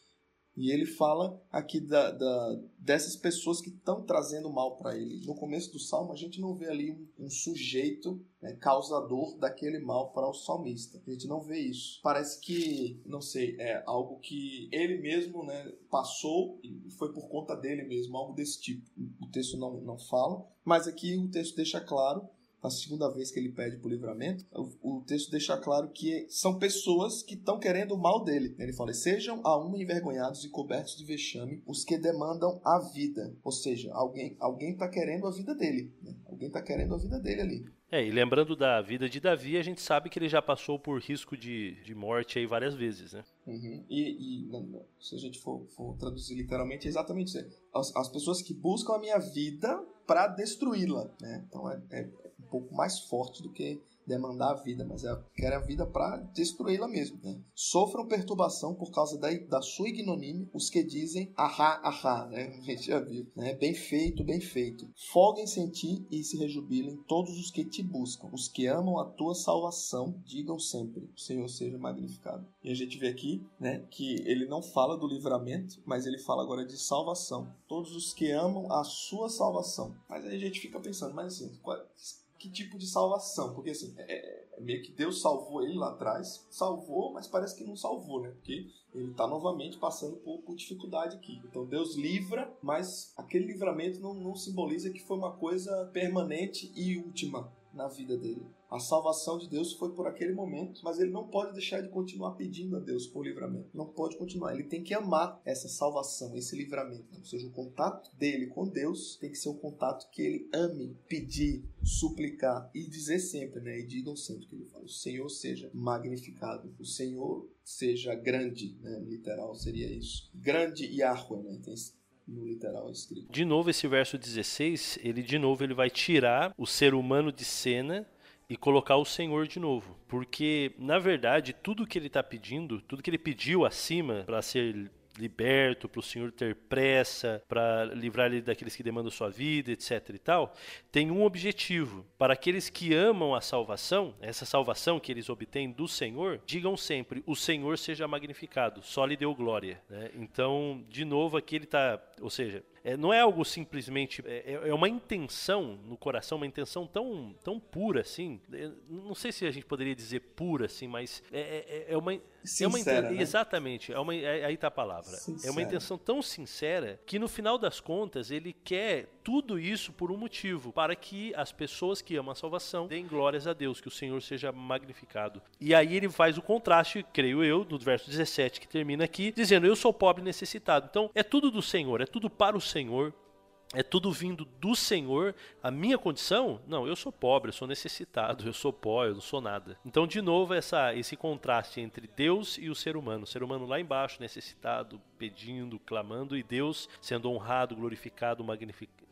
E ele fala aqui da, da dessas pessoas que estão trazendo mal para ele. No começo do salmo, a gente não vê ali um, um sujeito né, causador daquele mal para o salmista. A gente não vê isso. Parece que, não sei, é algo que ele mesmo né, passou e foi por conta dele mesmo, algo desse tipo. O texto não, não fala, mas aqui o texto deixa claro a segunda vez que ele pede por livramento, o, o texto deixa claro que são pessoas que estão querendo o mal dele. Ele fala: sejam a uma envergonhados e cobertos de vexame os que demandam a vida. Ou seja, alguém alguém está querendo a vida dele. Né? Alguém está querendo a vida dele ali.
É, e lembrando da vida de Davi, a gente sabe que ele já passou por risco de, de morte aí várias vezes, né?
Uhum. E, e não, não, se a gente for, for, traduzir literalmente, é exatamente isso. As, as pessoas que buscam a minha vida para destruí-la, né? Então é, é pouco mais forte do que demandar a vida, mas ela quer a vida para destruí-la mesmo. Né? Sofram perturbação por causa da, da sua ignomínia os que dizem ahá, ahá, né? A gente já viu, né? Bem feito, bem feito. Folguem-se em ti e se rejubilem todos os que te buscam. Os que amam a tua salvação, digam sempre, o Senhor seja magnificado. E a gente vê aqui, né, que ele não fala do livramento, mas ele fala agora de salvação. Todos os que amam a sua salvação. Mas aí a gente fica pensando, mas assim, qual, que tipo de salvação. Porque assim, é, é, meio que Deus salvou ele lá atrás, salvou, mas parece que não salvou, né? Porque ele está novamente passando por, por, dificuldade aqui. Então Deus livra, mas aquele livramento não, não simboliza que foi uma coisa permanente e última na vida dele. A salvação de Deus foi por aquele momento, mas ele não pode deixar de continuar pedindo a Deus por livramento. Não pode continuar. Ele tem que amar essa salvação, esse livramento. Ou seja, o contato dele com Deus tem que ser um contato que ele ame, pedir, suplicar e dizer sempre, né? E digam sempre que ele fala: O Senhor seja magnificado, o Senhor seja grande, né? Literal seria isso. Grande Yahweh, né? Tem no literal escrito.
De novo esse verso 16, ele de novo ele vai tirar o ser humano de cena e colocar o Senhor de novo. Porque, na verdade, tudo que ele está pedindo, tudo que ele pediu acima para ser liberto, para o Senhor ter pressa, para livrar ele daqueles que demandam sua vida, etc e tal, tem um objetivo. Para aqueles que amam a salvação, essa salvação que eles obtêm do Senhor, digam sempre: o Senhor seja magnificado, só lhe deu glória. Né? Então, de novo, aqui ele está, ou seja, é, não é algo simplesmente. É, é, é uma intenção no coração, uma intenção tão, tão pura assim. não sei se a gente poderia dizer pura assim, mas é, é, é uma.
Sincera,
é uma
né?
Exatamente, é uma, aí está a palavra.
Sincera.
É uma intenção tão sincera que no final das contas ele quer tudo isso por um motivo, para que as pessoas que amam a salvação deem glórias a Deus, que o Senhor seja magnificado. E aí ele faz o contraste, creio eu, no verso 17 que termina aqui, dizendo: Eu sou pobre e necessitado. Então é tudo do Senhor, é tudo para o Senhor é tudo vindo do Senhor. A minha condição? Não, eu sou pobre, eu sou necessitado, eu sou pó, eu não sou nada. Então, de novo, essa, esse contraste entre Deus e o ser humano. O ser humano lá embaixo, necessitado, pedindo, clamando, e Deus sendo honrado, glorificado, magnificado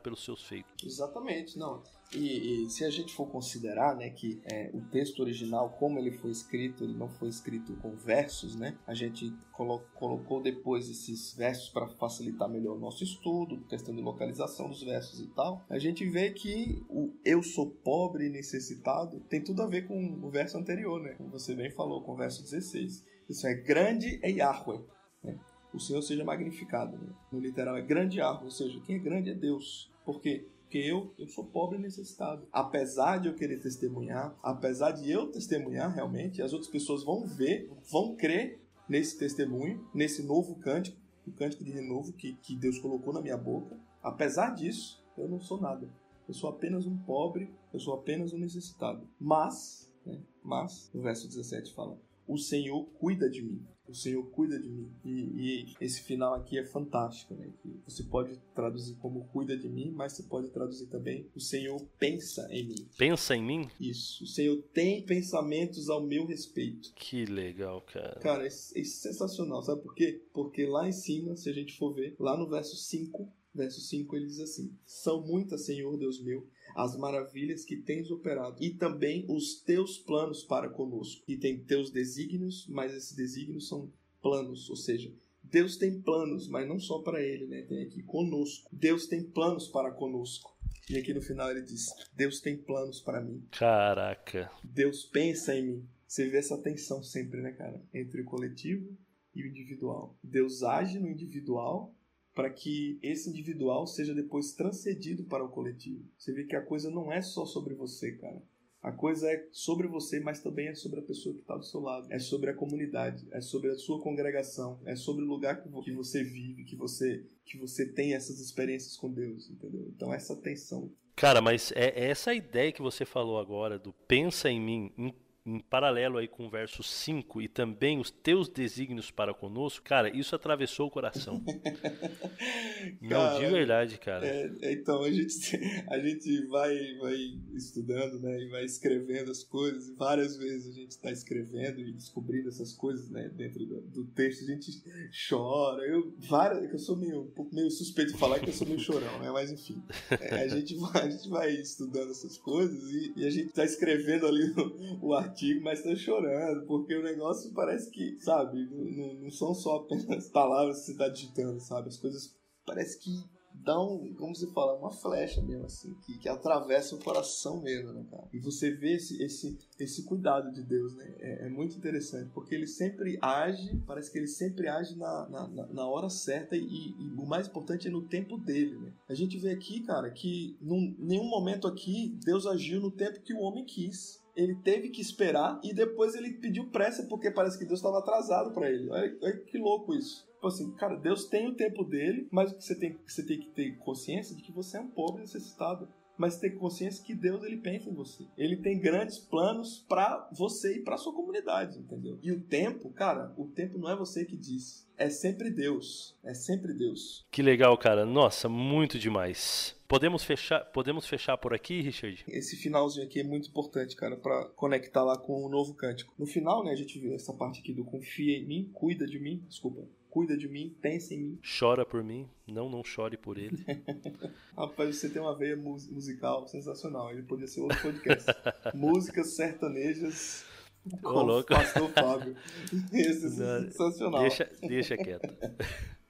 pelos seus feitos.
Exatamente, não. E, e, se a gente for considerar, né, que é, o texto original, como ele foi escrito, ele não foi escrito com versos, né? A gente colo colocou depois esses versos para facilitar melhor o nosso estudo, questão de localização dos versos e tal. A gente vê que o eu sou pobre e necessitado tem tudo a ver com o verso anterior, né? Como você bem falou, com o verso 16. Isso é grande é Yahweh. Né? O Senhor seja magnificado. Né? No literal é grande Yahweh, ou seja, quem é grande é Deus. Por quê? Porque eu, eu sou pobre e necessitado. Apesar de eu querer testemunhar, apesar de eu testemunhar realmente, as outras pessoas vão ver, vão crer nesse testemunho, nesse novo cântico, o cântico de renovo que, que Deus colocou na minha boca. Apesar disso, eu não sou nada. Eu sou apenas um pobre, eu sou apenas um necessitado. Mas, né, mas, o verso 17 fala: O Senhor cuida de mim o Senhor cuida de mim. E, e, esse final aqui é fantástico, né? Que você pode traduzir como cuida de mim, mas você pode traduzir também o Senhor pensa em mim.
Pensa em mim?
Isso. O Senhor tem pensamentos ao meu respeito.
Que legal, cara.
Cara, isso é, é sensacional, sabe por quê? Porque lá em cima, se a gente for ver, lá no verso 5, verso 5 ele diz assim: São muitas, Senhor Deus meu, as maravilhas que tens operado e também os teus planos para conosco. E tem teus desígnios, mas esses desígnios são planos, ou seja, Deus tem planos, mas não só para ele, né? Tem aqui conosco. Deus tem planos para conosco. E aqui no final ele diz: Deus tem planos para mim.
Caraca.
Deus pensa em mim. Você vê essa tensão sempre, né, cara? Entre o coletivo e o individual. Deus age no individual para que esse individual seja depois transcedido para o coletivo. Você vê que a coisa não é só sobre você, cara. A coisa é sobre você, mas também é sobre a pessoa que está do seu lado. É sobre a comunidade, é sobre a sua congregação, é sobre o lugar que você vive, que você que você tem essas experiências com Deus, entendeu? Então essa tensão.
Cara, mas é, é essa ideia que você falou agora do pensa em mim, em paralelo aí com o verso 5 e também os teus desígnios para conosco, cara, isso atravessou o coração. Não, de verdade, cara.
É, é, então a gente, a gente vai, vai estudando, né, e vai escrevendo as coisas, e várias vezes a gente está escrevendo e descobrindo essas coisas, né, dentro do, do texto, a gente chora. Eu, várias, eu sou meio, um pouco meio suspeito de falar que eu sou meio chorão, né, mas enfim, é, a, gente vai, a gente vai estudando essas coisas e, e a gente está escrevendo ali o, o artigo artigo, mas tô chorando, porque o negócio parece que, sabe, não, não são só apenas palavras que você tá digitando, sabe? As coisas parece que dão, como você fala, uma flecha mesmo, assim, que, que atravessa o coração mesmo, né, cara? E você vê esse, esse, esse cuidado de Deus, né? É, é muito interessante, porque ele sempre age, parece que ele sempre age na, na, na hora certa e, e, o mais importante é no tempo dele, né? A gente vê aqui, cara, que em nenhum momento aqui Deus agiu no tempo que o homem quis ele teve que esperar e depois ele pediu pressa porque parece que Deus estava atrasado para ele. Olha, olha, que louco isso. Tipo assim, cara, Deus tem o tempo dele, mas você tem, você tem que ter consciência de que você é um pobre necessitado mas ter consciência que Deus ele pensa em você. Ele tem grandes planos para você e para sua comunidade, entendeu? E o tempo, cara, o tempo não é você que diz, é sempre Deus, é sempre Deus.
Que legal, cara. Nossa, muito demais. Podemos fechar, podemos fechar por aqui, Richard?
Esse finalzinho aqui é muito importante, cara, para conectar lá com o novo cântico. No final, né, a gente viu essa parte aqui do confia em mim, cuida de mim, desculpa, cuida de mim, pensa em mim.
Chora por mim, não, não chore por ele.
Rapaz, você tem uma veia musical sensacional. Ele podia ser outro podcast. Músicas sertanejas
Ô, louco.
Pastor Fábio. Isso é sensacional.
Deixa, deixa quieto.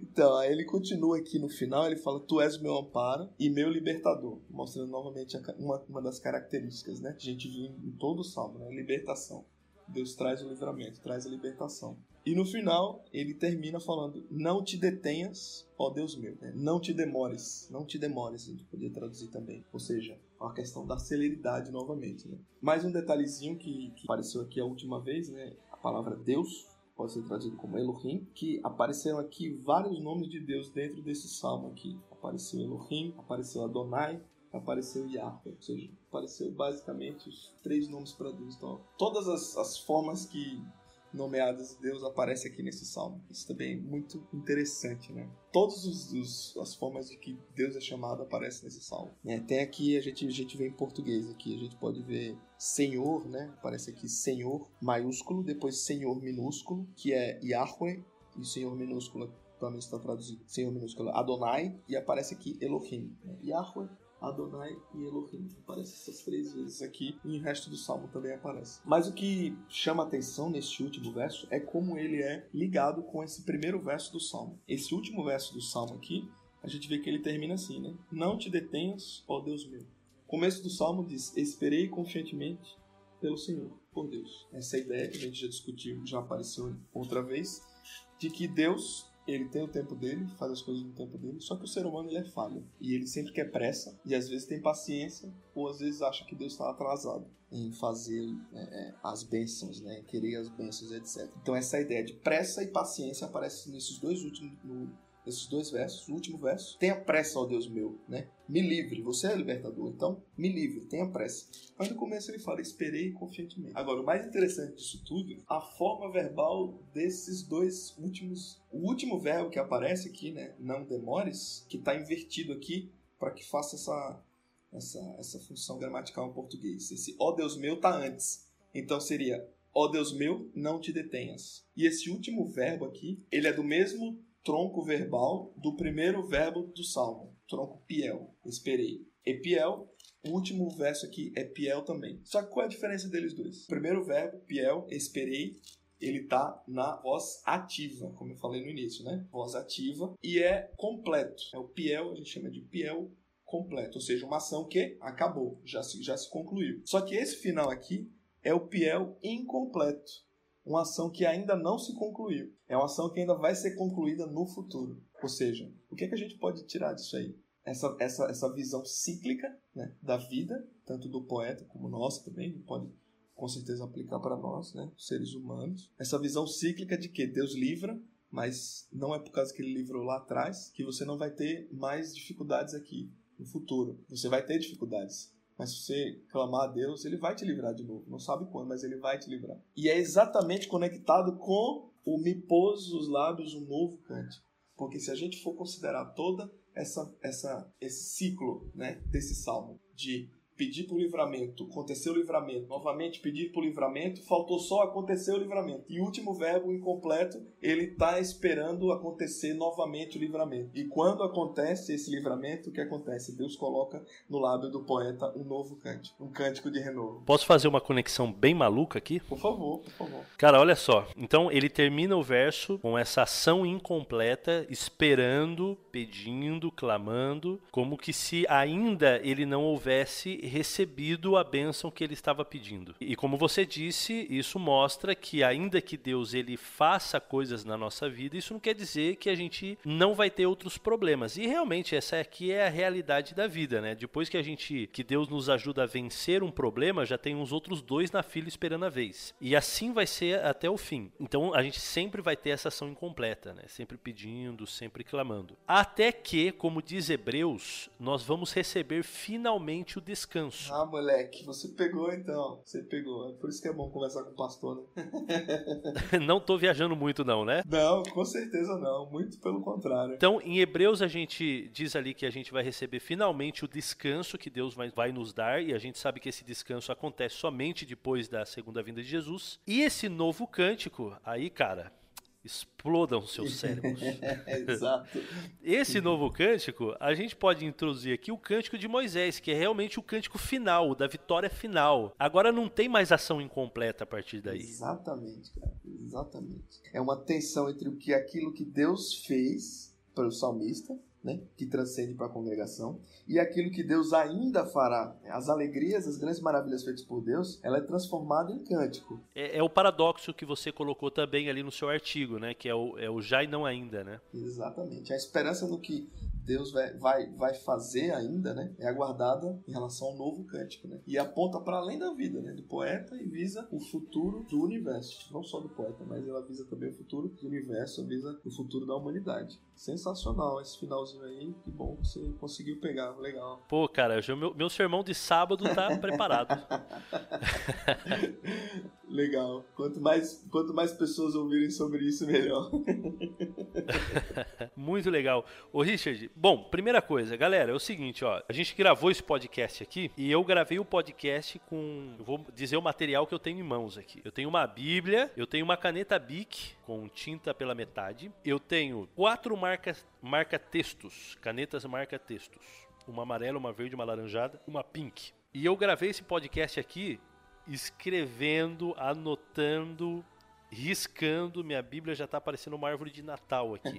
Então, aí ele continua aqui no final, ele fala, tu és meu amparo e meu libertador, mostrando novamente uma, uma das características, né? A gente viu em todo o salmo, né? Libertação. Deus traz o livramento, traz a libertação. E no final, ele termina falando: Não te detenhas, ó Deus meu. Né? Não te demores. Não te demores, a gente podia traduzir também. Ou seja, a questão da celeridade novamente. Né? Mais um detalhezinho que, que apareceu aqui a última vez, né? A palavra Deus pode ser traduzido como Elohim, que apareceram aqui vários nomes de Deus dentro desse salmo aqui. Apareceu Elohim, apareceu Adonai, apareceu Yahweh, ou seja, apareceu basicamente os três nomes para Deus. Então, todas as, as formas que nomeadas de Deus aparecem aqui nesse salmo. Isso também é muito interessante, né? Todas as formas de que Deus é chamado aparecem nesse salmo. É, aqui, a gente, a gente vê em português aqui, a gente pode ver Senhor, né? Aparece aqui Senhor maiúsculo, depois Senhor minúsculo, que é Yahweh, e Senhor minúsculo também está traduzido Senhor minúsculo Adonai, e aparece aqui Elohim. Né? Yahweh, Adonai e Elohim. Aparece essas três vezes aqui e o resto do salmo também aparece. Mas o que chama atenção neste último verso é como ele é ligado com esse primeiro verso do salmo. Esse último verso do salmo aqui, a gente vê que ele termina assim, né? Não te detenhas, ó Deus meu. Começo do salmo diz: Esperei confiantemente pelo Senhor, por Deus. Essa é ideia que a gente já discutiu, já apareceu outra vez, de que Deus ele tem o tempo dele, faz as coisas no tempo dele, só que o ser humano ele é falho. E ele sempre quer pressa, e às vezes tem paciência, ou às vezes acha que Deus está atrasado em fazer é, as bênçãos, né? querer as bênçãos, etc. Então essa ideia de pressa e paciência aparece nesses dois últimos, no, esses dois versos, o último verso, tenha pressa, ó Deus meu, né? Me livre, você é libertador, então me livre, tenha pressa. Mas no começo ele fala, esperei confiantemente. Agora, o mais interessante disso tudo, a forma verbal desses dois últimos. O último verbo que aparece aqui, né? Não demores, que está invertido aqui para que faça essa, essa, essa função gramatical em português. Esse ó Deus meu está antes. Então seria ó Deus meu, não te detenhas. E esse último verbo aqui, ele é do mesmo tronco verbal do primeiro verbo do salmo, tronco piel, esperei. Epiel, o último verso aqui é piel também. Só que qual é a diferença deles dois? O primeiro verbo, piel, esperei, ele tá na voz ativa, como eu falei no início, né? Voz ativa e é completo. É o piel, a gente chama de piel completo, ou seja, uma ação que acabou, já se, já se concluiu. Só que esse final aqui é o piel incompleto uma ação que ainda não se concluiu. É uma ação que ainda vai ser concluída no futuro. Ou seja, o que, é que a gente pode tirar disso aí? Essa, essa, essa visão cíclica né, da vida, tanto do poeta como nossa também, pode com certeza aplicar para nós, né, seres humanos. Essa visão cíclica de que Deus livra, mas não é por causa que ele livrou lá atrás que você não vai ter mais dificuldades aqui no futuro. Você vai ter dificuldades. Mas se você clamar a Deus, ele vai te livrar de novo. Não sabe quando, mas ele vai te livrar. E é exatamente conectado com o me pôs os lábios um novo cântico. Porque se a gente for considerar toda essa, essa esse ciclo, né, desse salmo de pedir por livramento, aconteceu o livramento, novamente pedir por livramento, faltou só acontecer o livramento. E o último verbo incompleto, ele está esperando acontecer novamente o livramento. E quando acontece esse livramento, o que acontece? Deus coloca no lábio do poeta um novo cântico, um cântico de renovo.
Posso fazer uma conexão bem maluca aqui?
Por favor, por favor.
Cara, olha só. Então ele termina o verso com essa ação incompleta, esperando, pedindo, clamando, como que se ainda ele não houvesse recebido a bênção que ele estava pedindo. E como você disse, isso mostra que ainda que Deus ele faça coisas na nossa vida, isso não quer dizer que a gente não vai ter outros problemas. E realmente essa aqui é a realidade da vida, né? Depois que a gente que Deus nos ajuda a vencer um problema, já tem uns outros dois na fila esperando a vez. E assim vai ser até o fim. Então a gente sempre vai ter essa ação incompleta, né? Sempre pedindo, sempre clamando. Até que, como diz Hebreus, nós vamos receber finalmente o descanso descanso.
Ah, moleque, você pegou então. Você pegou. É por isso que é bom conversar com o pastor, né?
não tô viajando muito, não, né?
Não, com certeza não. Muito pelo contrário.
Então, em Hebreus, a gente diz ali que a gente vai receber finalmente o descanso que Deus vai, vai nos dar, e a gente sabe que esse descanso acontece somente depois da segunda vinda de Jesus. E esse novo cântico, aí, cara, explodam seus cérebros.
Exato.
Esse novo cântico, a gente pode introduzir aqui o cântico de Moisés, que é realmente o cântico final, da vitória final. Agora não tem mais ação incompleta a partir daí.
Exatamente, cara. Exatamente. É uma tensão entre o que aquilo que Deus fez para o salmista né, que transcende para a congregação, e aquilo que Deus ainda fará. As alegrias, as grandes maravilhas feitas por Deus, ela é transformada em cântico.
É, é o paradoxo que você colocou também ali no seu artigo, né, que é o, é o já e não ainda, né?
Exatamente. A esperança no que Deus vai, vai, fazer ainda, né, é aguardada em relação ao novo cântico, né? E aponta para além da vida, né, do poeta e visa o futuro do universo, não só do poeta, mas ela visa também o futuro do universo, visa o futuro da humanidade. Sensacional esse finalzinho aí, que bom que você conseguiu pegar, legal.
Pô, cara, meu, meu sermão de sábado tá preparado.
legal. Quanto mais, quanto mais pessoas ouvirem sobre isso, melhor.
Muito legal. Ô, Richard, bom, primeira coisa, galera, é o seguinte, ó. A gente gravou esse podcast aqui e eu gravei o podcast com. Vou dizer o material que eu tenho em mãos aqui. Eu tenho uma Bíblia, eu tenho uma caneta Bic com tinta pela metade, eu tenho quatro marcas marca textos, canetas marca textos. Uma amarela, uma verde, uma laranjada, uma pink. E eu gravei esse podcast aqui escrevendo, anotando riscando, minha Bíblia já está parecendo uma árvore de Natal aqui.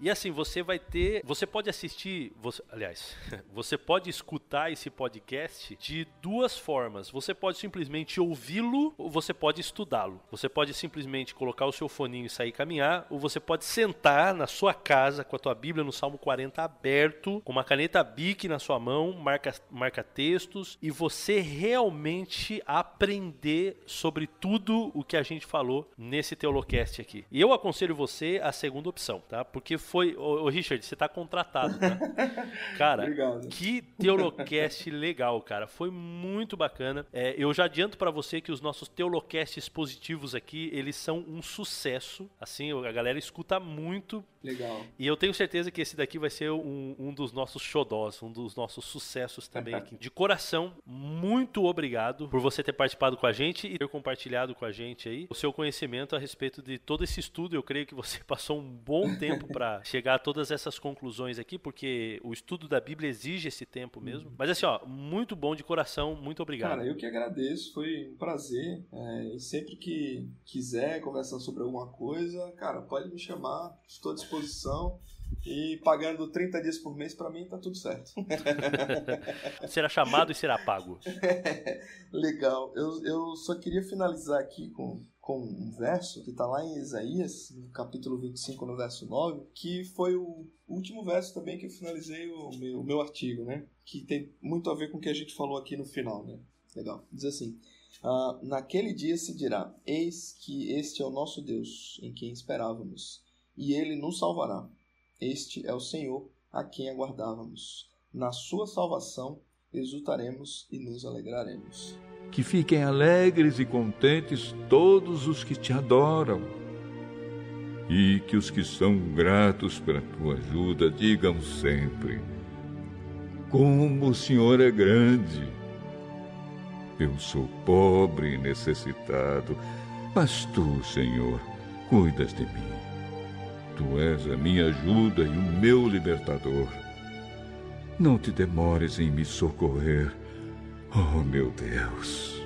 e assim, você vai ter, você pode assistir, você, aliás, você pode escutar esse podcast de duas formas. Você pode simplesmente ouvi-lo ou você pode estudá-lo. Você pode simplesmente colocar o seu foninho e sair caminhar, ou você pode sentar na sua casa com a tua Bíblia no Salmo 40 aberto, com uma caneta Bic na sua mão, marca marca textos e você realmente aprender sobre tudo o que a gente falou falou nesse Teolocast aqui. E eu aconselho você a segunda opção, tá? Porque foi. Ô, ô Richard, você tá contratado, tá? Cara,
Obrigado.
que Teolocast legal, cara. Foi muito bacana. É, eu já adianto para você que os nossos Teolocasts positivos aqui, eles são um sucesso. Assim, a galera escuta muito.
Legal.
E eu tenho certeza que esse daqui vai ser um, um dos nossos xodós, um dos nossos sucessos também aqui. De coração, muito obrigado por você ter participado com a gente e ter compartilhado com a gente aí o seu conhecimento a respeito de todo esse estudo. Eu creio que você passou um bom tempo para chegar a todas essas conclusões aqui, porque o estudo da Bíblia exige esse tempo mesmo. Mas assim, ó, muito bom de coração, muito obrigado.
Cara, eu que agradeço, foi um prazer. É, e sempre que quiser conversar sobre alguma coisa, cara, pode me chamar, estou à disposição. E pagando 30 dias por mês, para mim tá tudo certo.
será chamado e será pago.
Legal. Eu, eu só queria finalizar aqui com com um verso que está lá em Isaías, no capítulo 25, no verso 9, que foi o último verso também que eu finalizei o meu, o meu artigo, né? Que tem muito a ver com o que a gente falou aqui no final, né? Legal. Diz assim: ah, Naquele dia se dirá: Eis que este é o nosso Deus, em quem esperávamos, e ele nos salvará. Este é o Senhor a quem aguardávamos. Na sua salvação exultaremos e nos alegraremos.
Que fiquem alegres e contentes todos os que te adoram. E que os que são gratos pela tua ajuda digam sempre: Como o Senhor é grande! Eu sou pobre e necessitado, mas tu, Senhor, cuidas de mim. Tu és a minha ajuda e o meu libertador. Não te demores em me socorrer Oh, meu Deus.